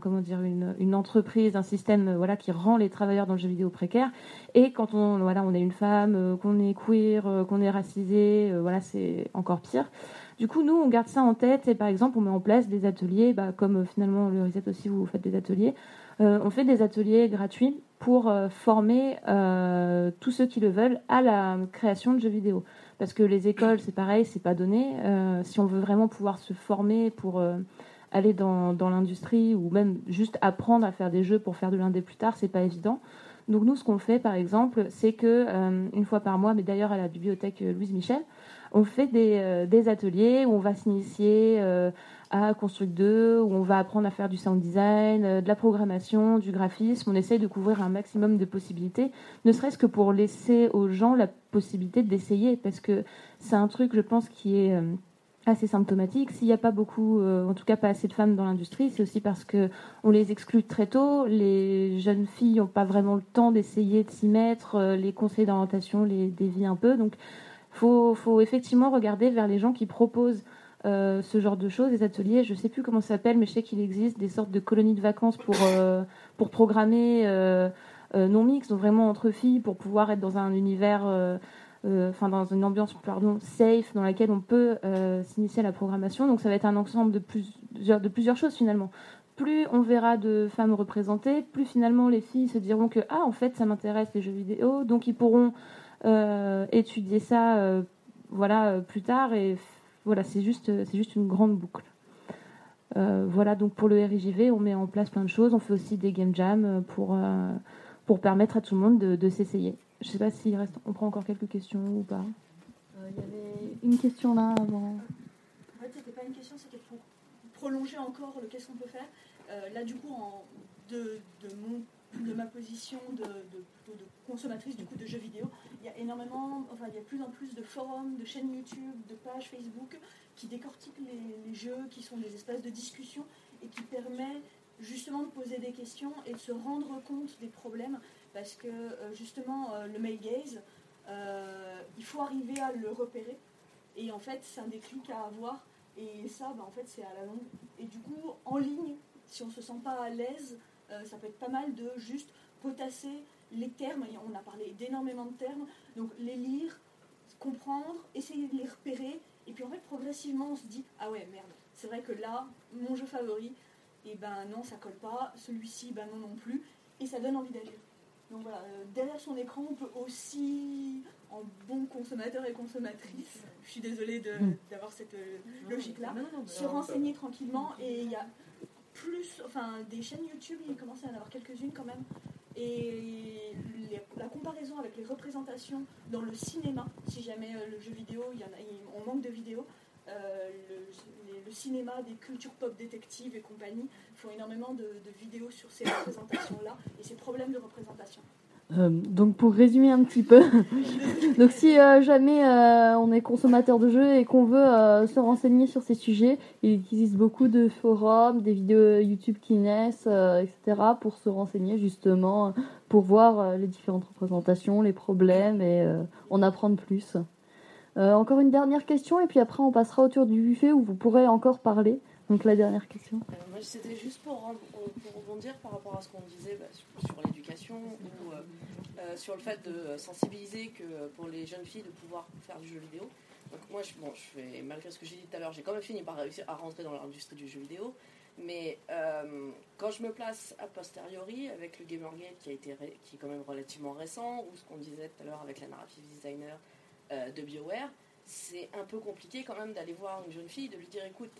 comment dire une, entreprise, un système euh, voilà qui rend les travailleurs dans le jeu vidéo précaire. Et quand on voilà on est une femme, qu'on est queer, qu'on est racisé, voilà c'est encore pire. Du coup, nous, on garde ça en tête et par exemple, on met en place des ateliers, bah, comme finalement le Reset aussi, vous faites des ateliers. On fait des ateliers gratuits pour former tous ceux qui le veulent à la création de jeux vidéo. Parce que les écoles, c'est pareil, c'est pas donné. Euh, si on veut vraiment pouvoir se former pour euh, aller dans, dans l'industrie ou même juste apprendre à faire des jeux pour faire de l'indé plus tard, c'est pas évident. Donc nous, ce qu'on fait, par exemple, c'est que euh, une fois par mois, mais d'ailleurs à la bibliothèque Louise Michel, on fait des, des ateliers où on va s'initier à Construct 2, où on va apprendre à faire du sound design, euh, de la programmation, du graphisme. On essaye de couvrir un maximum de possibilités, ne serait-ce que pour laisser aux gens la possibilité d'essayer, parce que c'est un truc, je pense, qui est euh, assez symptomatique. S'il n'y a pas beaucoup, euh, en tout cas pas assez de femmes dans l'industrie, c'est aussi parce que on les exclut très tôt. Les jeunes filles n'ont pas vraiment le temps d'essayer de s'y mettre. les conseils d'orientation les dévient un peu. Donc, faut, faut effectivement regarder vers les gens qui proposent euh, ce genre de choses, des ateliers. Je sais plus comment ça s'appelle, mais je sais qu'il existe des sortes de colonies de vacances pour euh, pour programmer euh, non mixte, donc vraiment entre filles, pour pouvoir être dans un univers, enfin dans une ambiance pardon safe dans laquelle on peut s'initier à la programmation. Donc ça va être un ensemble de plusieurs de plusieurs choses finalement. Plus on verra de femmes représentées, plus finalement les filles se diront que ah en fait ça m'intéresse les jeux vidéo, donc ils pourront étudier ça voilà plus tard et voilà c'est juste c'est juste une grande boucle. Euh, voilà donc pour le RIJV on met en place plein de choses, on fait aussi des game jams euh, pour euh, pour permettre à tout le monde de, de s'essayer. Je sais pas s'il reste on prend encore quelques questions ou pas. Il y avait une question là avant. En fait, c'était pas une question, c'était pour prolonger encore le qu'est-ce qu'on peut faire. Euh, là, du coup, en, de, de, mon, de ma position de, consommatrice du coup de jeux vidéo, il y a énormément, enfin, il y a plus en plus de forums, de chaînes YouTube, de pages Facebook qui décortiquent les, jeux, qui sont des espaces de discussion et qui permet justement de poser des questions et de se rendre compte des problèmes parce que euh, justement euh, le male gaze, euh, il faut arriver à le repérer et en fait c'est un déclic à avoir et ça bah, en fait c'est à la longue. Et du coup en ligne si on se sent pas à l'aise euh, ça peut être pas mal de juste potasser les termes on a parlé d'énormément de termes donc les lire comprendre essayer de les repérer et puis en fait progressivement on se dit ah ouais merde c'est vrai que là mon jeu favori et ben non ça colle pas celui-ci ben non non plus et ça donne envie d'agir donc voilà, euh, derrière son écran, on peut aussi, en bon consommateur et consommatrice, je suis désolée Mm. d'avoir cette euh, logique-là, se renseigner tranquillement. Et il y a plus, enfin, des chaînes YouTube, il commence à y en avoir quelques-unes quand même. Et la comparaison avec les représentations dans le cinéma, si jamais euh, le jeu vidéo, on manque de vidéos, euh, le, cinéma, des cultures pop détectives et compagnie font énormément de vidéos sur ces représentations-là et ces problèmes de représentation. Euh, donc pour résumer un petit peu, donc si euh, jamais euh, on est consommateur de jeux et qu'on veut se renseigner sur ces sujets, il existe beaucoup de forums, des vidéos YouTube qui naissent, etc. pour se renseigner justement, pour voir les différentes représentations, les problèmes et en apprendre plus. Encore une dernière question et puis après on passera autour du buffet où vous pourrez encore parler. Donc la dernière question. Euh, c'était juste pour, pour rebondir par rapport à ce qu'on disait bah, sur, l'éducation ou euh, euh, sur le fait de sensibiliser que pour les jeunes filles de pouvoir faire du jeu vidéo. Donc moi, bon, je fais, malgré ce que j'ai dit tout à l'heure, j'ai quand même fini par réussir à rentrer dans l'industrie du jeu vidéo. Mais quand je me place a posteriori avec le Gamergate qui, a été qui est quand même relativement récent, ou ce qu'on disait tout à l'heure avec la narrative designer de BioWare, c'est un peu compliqué quand même d'aller voir une jeune fille, de lui dire écoute,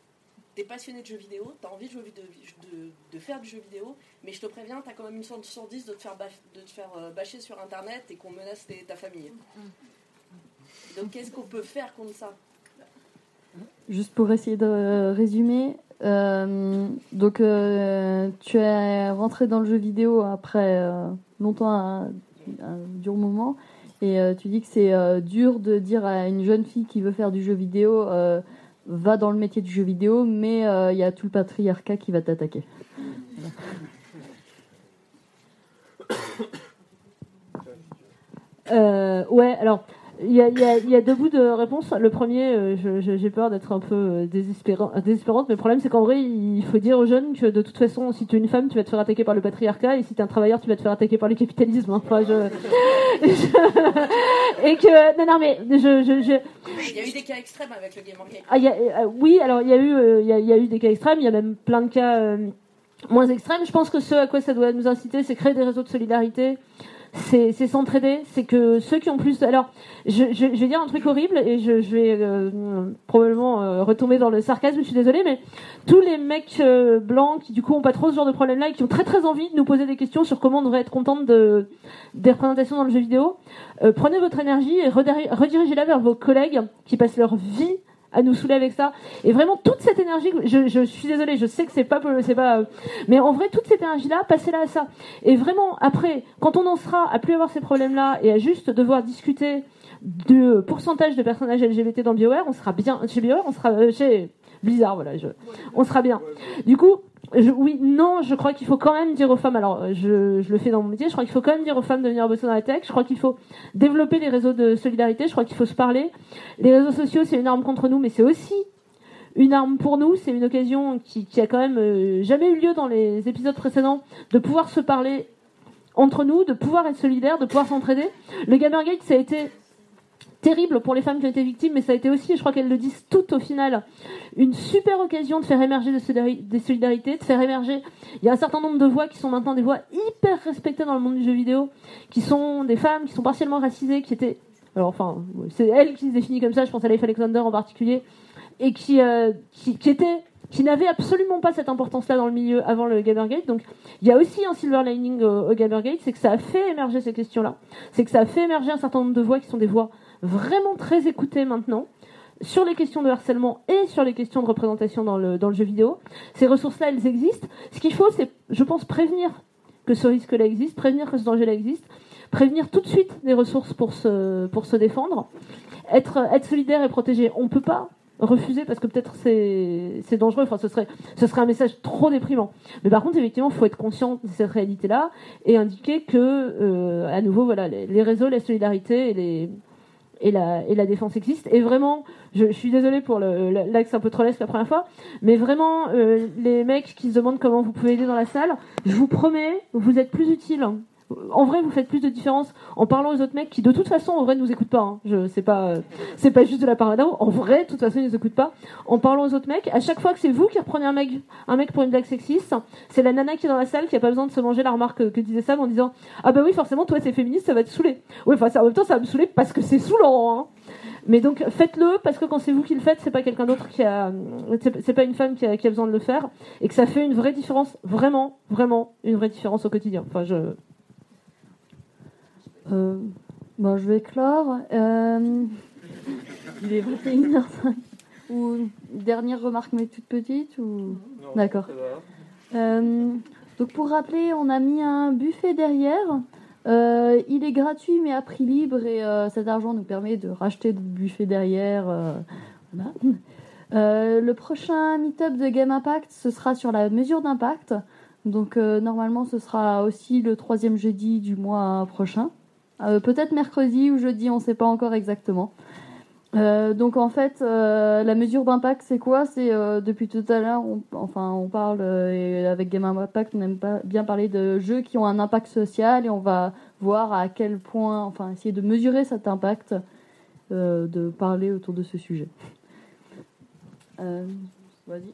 t'es passionné de jeux vidéo, t'as envie de, jouer de, de faire du jeu vidéo, mais je te préviens, t'as quand même une chance sur 10 de te faire, baf- de te faire euh, bâcher sur internet et qu'on menace tes- ta famille. Donc qu'est-ce qu'on peut faire contre ça? Juste pour essayer de résumer, euh, donc euh, tu es rentré dans le jeu vidéo après euh, longtemps, un, un dur moment, et euh, tu dis que c'est euh, dur de dire à une jeune fille qui veut faire du jeu vidéo, euh, va dans le métier du jeu vidéo, mais euh, il y a tout le patriarcat qui va t'attaquer. Euh, ouais, alors Il y, a, il y a- il y a deux bouts de réponse. Le premier, euh, j'ai peur d'être un peu euh, désespérant- désespérante, mais le problème c'est qu'en vrai, il faut dire aux jeunes que de toute façon, si tu es une femme, tu vas te faire attaquer par le patriarcat, et si tu es un travailleur, tu vas te faire attaquer par le capitalisme. hein. Enfin, je... je- Et que... Non, non, mais je... Il y a eu des cas extrêmes avec le Gamergate. Ah, il y a- euh, oui, alors il y, a eu, il y, a, il y a eu des cas extrêmes, il y a même plein de cas moins extrêmes. Je pense que ce à quoi ça doit nous inciter, c'est créer des réseaux de solidarité, c'est s'entraider, c'est que ceux qui ont plus... Alors, je, je, je vais dire un truc horrible et je, je vais euh, probablement euh, retomber dans le sarcasme, je suis désolée, mais tous les mecs euh, blancs qui du coup ont pas trop ce genre de problème-là et qui ont très très envie de nous poser des questions sur comment on devrait être contente de, des représentations dans le jeu vidéo, euh, prenez votre énergie et rediri- redirigez-la vers vos collègues qui passent leur vie à nous saouler avec ça. Et vraiment toute cette énergie, je, je suis désolée, je sais que c'est pas, c'est pas, euh, mais en vrai toute cette énergie-là, passez-la à ça. Et vraiment après, quand on en sera à plus avoir ces problèmes-là et à juste devoir discuter de pourcentage de personnages LGBT dans BioWare, on sera bien chez BioWare, on sera euh, chez Blizzard, voilà, je, on sera bien. Du coup, oui, non, je crois qu'il faut quand même dire aux femmes, alors euh, je, je le fais dans mon métier, je crois qu'il faut quand même dire aux femmes de venir bosser dans la tech, je crois qu'il faut développer les réseaux de solidarité, je crois qu'il faut se parler. Les réseaux sociaux, c'est une arme contre nous, mais c'est aussi une arme pour nous, c'est une occasion qui, qui a quand même euh, jamais eu lieu dans les épisodes précédents, de pouvoir se parler entre nous, de pouvoir être solidaires, de pouvoir s'entraider. Le Gamergate, ça a été terrible pour les femmes qui ont été victimes, mais ça a été aussi, je crois qu'elles le disent toutes au final, une super occasion de faire émerger des, solidari- des solidarités, de faire émerger. Il y a un certain nombre de voix qui sont maintenant des voix hyper respectées dans le monde du jeu vidéo, qui sont des femmes qui sont partiellement racisées, qui étaient. Alors, enfin, c'est elle qui se définit comme ça, je pense à Leif Alexander en particulier, et qui, euh, qui, était qui n'avait absolument pas cette importance-là dans le milieu avant le Gamergate. Donc, il y a aussi un silver lining au, au Gamergate, c'est que ça a fait émerger ces questions-là. C'est que ça a fait émerger un certain nombre de voix qui sont des voix vraiment très écoutées maintenant sur les questions de harcèlement et sur les questions de représentation dans le, jeu vidéo. Ces ressources-là, elles existent. Ce qu'il faut, c'est, je pense, prévenir que ce risque-là existe, prévenir que ce danger-là existe, prévenir tout de suite des ressources pour se, défendre, être, solidaire et protégé. On ne peut pas refuser parce que peut-être c'est dangereux enfin ce serait un message trop déprimant mais par contre effectivement il faut être conscient de cette réalité là et indiquer que euh, à nouveau voilà les, les réseaux la solidarité et les et la, défense existe. Et vraiment, je, suis désolée pour l'axe un peu trollesque la première fois, mais vraiment, euh, les mecs qui se demandent comment vous pouvez aider dans la salle, je vous promets, vous êtes plus utile. En vrai, vous faites plus de différence en parlant aux autres mecs qui, de toute façon, en vrai, ne nous écoutent pas. Hein. Je sais pas, euh, c'est pas juste de la parade. En vrai, de toute façon, ils nous écoutent pas. En parlant aux autres mecs, à chaque fois que c'est vous qui reprenez un mec, un mec pour une blague sexiste, c'est la nana qui est dans la salle qui a pas besoin de se manger la remarque que, disait Sam en disant ah bah oui, forcément, toi, c'est féministe, ça va te saouler. Oui, enfin, en même temps, ça va me saouler parce que c'est saoulant. Hein. Mais donc faites-le parce que quand c'est vous qui le faites, c'est pas quelqu'un d'autre qui a, c'est pas une femme qui a, qui a besoin de le faire et que ça fait une vraie différence, vraiment, vraiment une vraie différence au quotidien. Enfin, je. Euh, bon, je vais clore. Euh, il est 21h05. Ou une dernière remarque, mais toute petite ou... D'accord. Euh, donc pour rappeler, on a mis un buffet derrière. Euh, il est gratuit mais à prix libre et cet argent nous permet de racheter d'autres buffets derrière. voilà. Le prochain meet-up de Game Impact, ce sera sur la mesure d'impact. Donc normalement, ce sera aussi le troisième jeudi du mois prochain. Euh, Peut-être mercredi ou jeudi, on ne sait pas encore exactement. Euh, donc en fait, euh, la mesure d'impact, c'est quoi? C'est depuis tout à l'heure, enfin, on parle et avec Game Impact, on aime pas bien parler de jeux qui ont un impact social et on va voir à quel point, enfin, essayer de mesurer cet impact, de parler autour de ce sujet. Vas-y.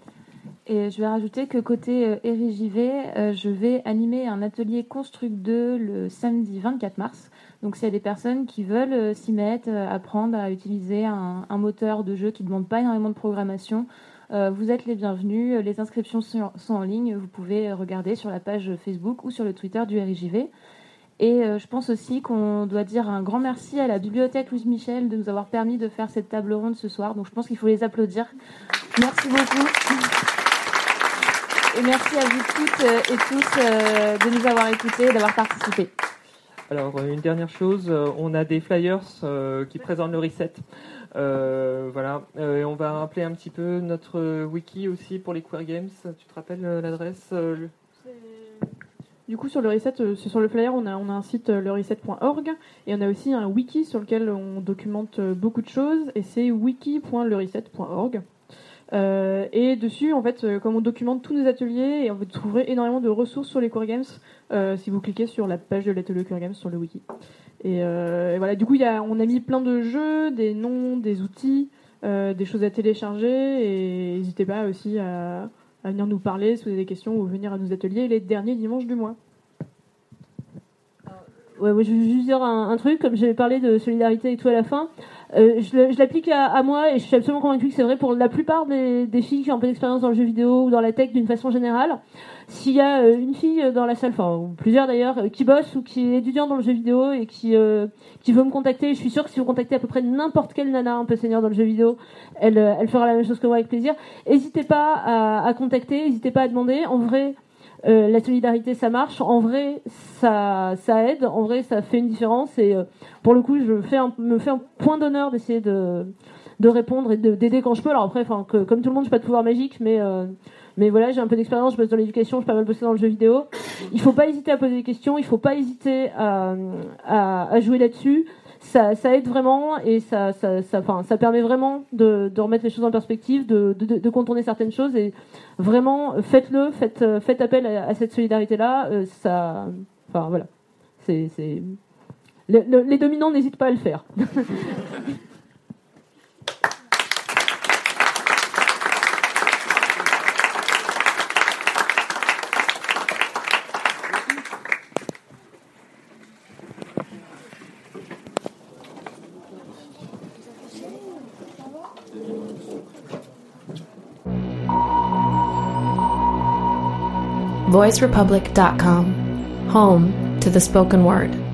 Et je vais rajouter que côté euh, RIJV, euh, je vais animer un atelier Construct 2 le samedi 24 mars. Donc s'il y a des personnes qui veulent euh, s'y mettre, apprendre à utiliser un, un moteur de jeu qui ne demande pas énormément de programmation, vous êtes les bienvenus. Les inscriptions sont, en ligne. Vous pouvez regarder sur la page Facebook ou sur le Twitter du RIJV. Et je pense aussi qu'on doit dire un grand merci à la bibliothèque Louise Michel de nous avoir permis de faire cette table ronde ce soir. Donc je pense qu'il faut les applaudir. Merci beaucoup. Et merci à vous toutes euh, et tous euh, de nous avoir écoutés et d'avoir participé. Alors, euh, une dernière chose, on a des flyers qui présentent le reset. Euh, voilà, Euh, et on va rappeler un petit peu notre wiki aussi pour les Queer Games. Tu te rappelles euh, l'adresse euh, le- Du coup, sur le reset, euh, sur le flyer, on a, on a un site euh, lereset.org et on a aussi un wiki sur lequel on documente euh, beaucoup de choses et c'est wiki.lereset.org. Euh, et dessus, en fait, euh, comme on documente tous nos ateliers, et vous trouverez énormément de ressources sur les Core Games euh, si vous cliquez sur la page de l'atelier Core Games sur le wiki. Et, euh, et voilà, du coup, y a, on a mis plein de jeux, des noms, des outils, euh, des choses à télécharger, et n'hésitez pas aussi à, à venir nous parler si vous avez des questions ou venir à nos ateliers les derniers dimanches du mois. Ouais, moi, je veux juste dire un, un truc, comme j'avais parlé de solidarité et tout à la fin. Euh, je l'applique à, à moi et je suis absolument convaincue que c'est vrai pour la plupart des, des filles qui ont un peu d'expérience dans le jeu vidéo ou dans la tech d'une façon générale. S'il y a euh, une fille dans la salle, enfin ou plusieurs d'ailleurs, euh, qui bosse ou qui est étudiante dans le jeu vidéo et qui euh, qui veut me contacter, je suis sûre que si vous contactez à peu près n'importe quelle nana un peu senior dans le jeu vidéo, elle euh, elle fera la même chose que moi avec plaisir. N'hésitez pas à, à contacter, n'hésitez pas à demander. En vrai. Euh, la solidarité, ça marche. En vrai, ça, ça aide. En vrai, ça fait une différence. Et euh, pour le coup, je fais un- me fais un point d'honneur d'essayer de, de répondre et de- d'aider quand je peux. Alors après, enfin, comme tout le monde, je n'ai pas de pouvoir magique, mais euh, mais voilà, j'ai un peu d'expérience. Je bosse dans l'éducation, j'ai pas mal bossé dans le jeu vidéo. Il faut pas hésiter à poser des questions. Il faut pas hésiter à, à, à jouer là-dessus. Ça, aide vraiment et ça, enfin, ça permet vraiment de, remettre les choses en perspective, de, contourner certaines choses et vraiment faites-le, faites, appel à, cette solidarité-là. euh, ça, enfin voilà, c'est, c'est... Le- le- les dominants n'hésitent pas à le faire. VoiceRepublic.com, home to the spoken word.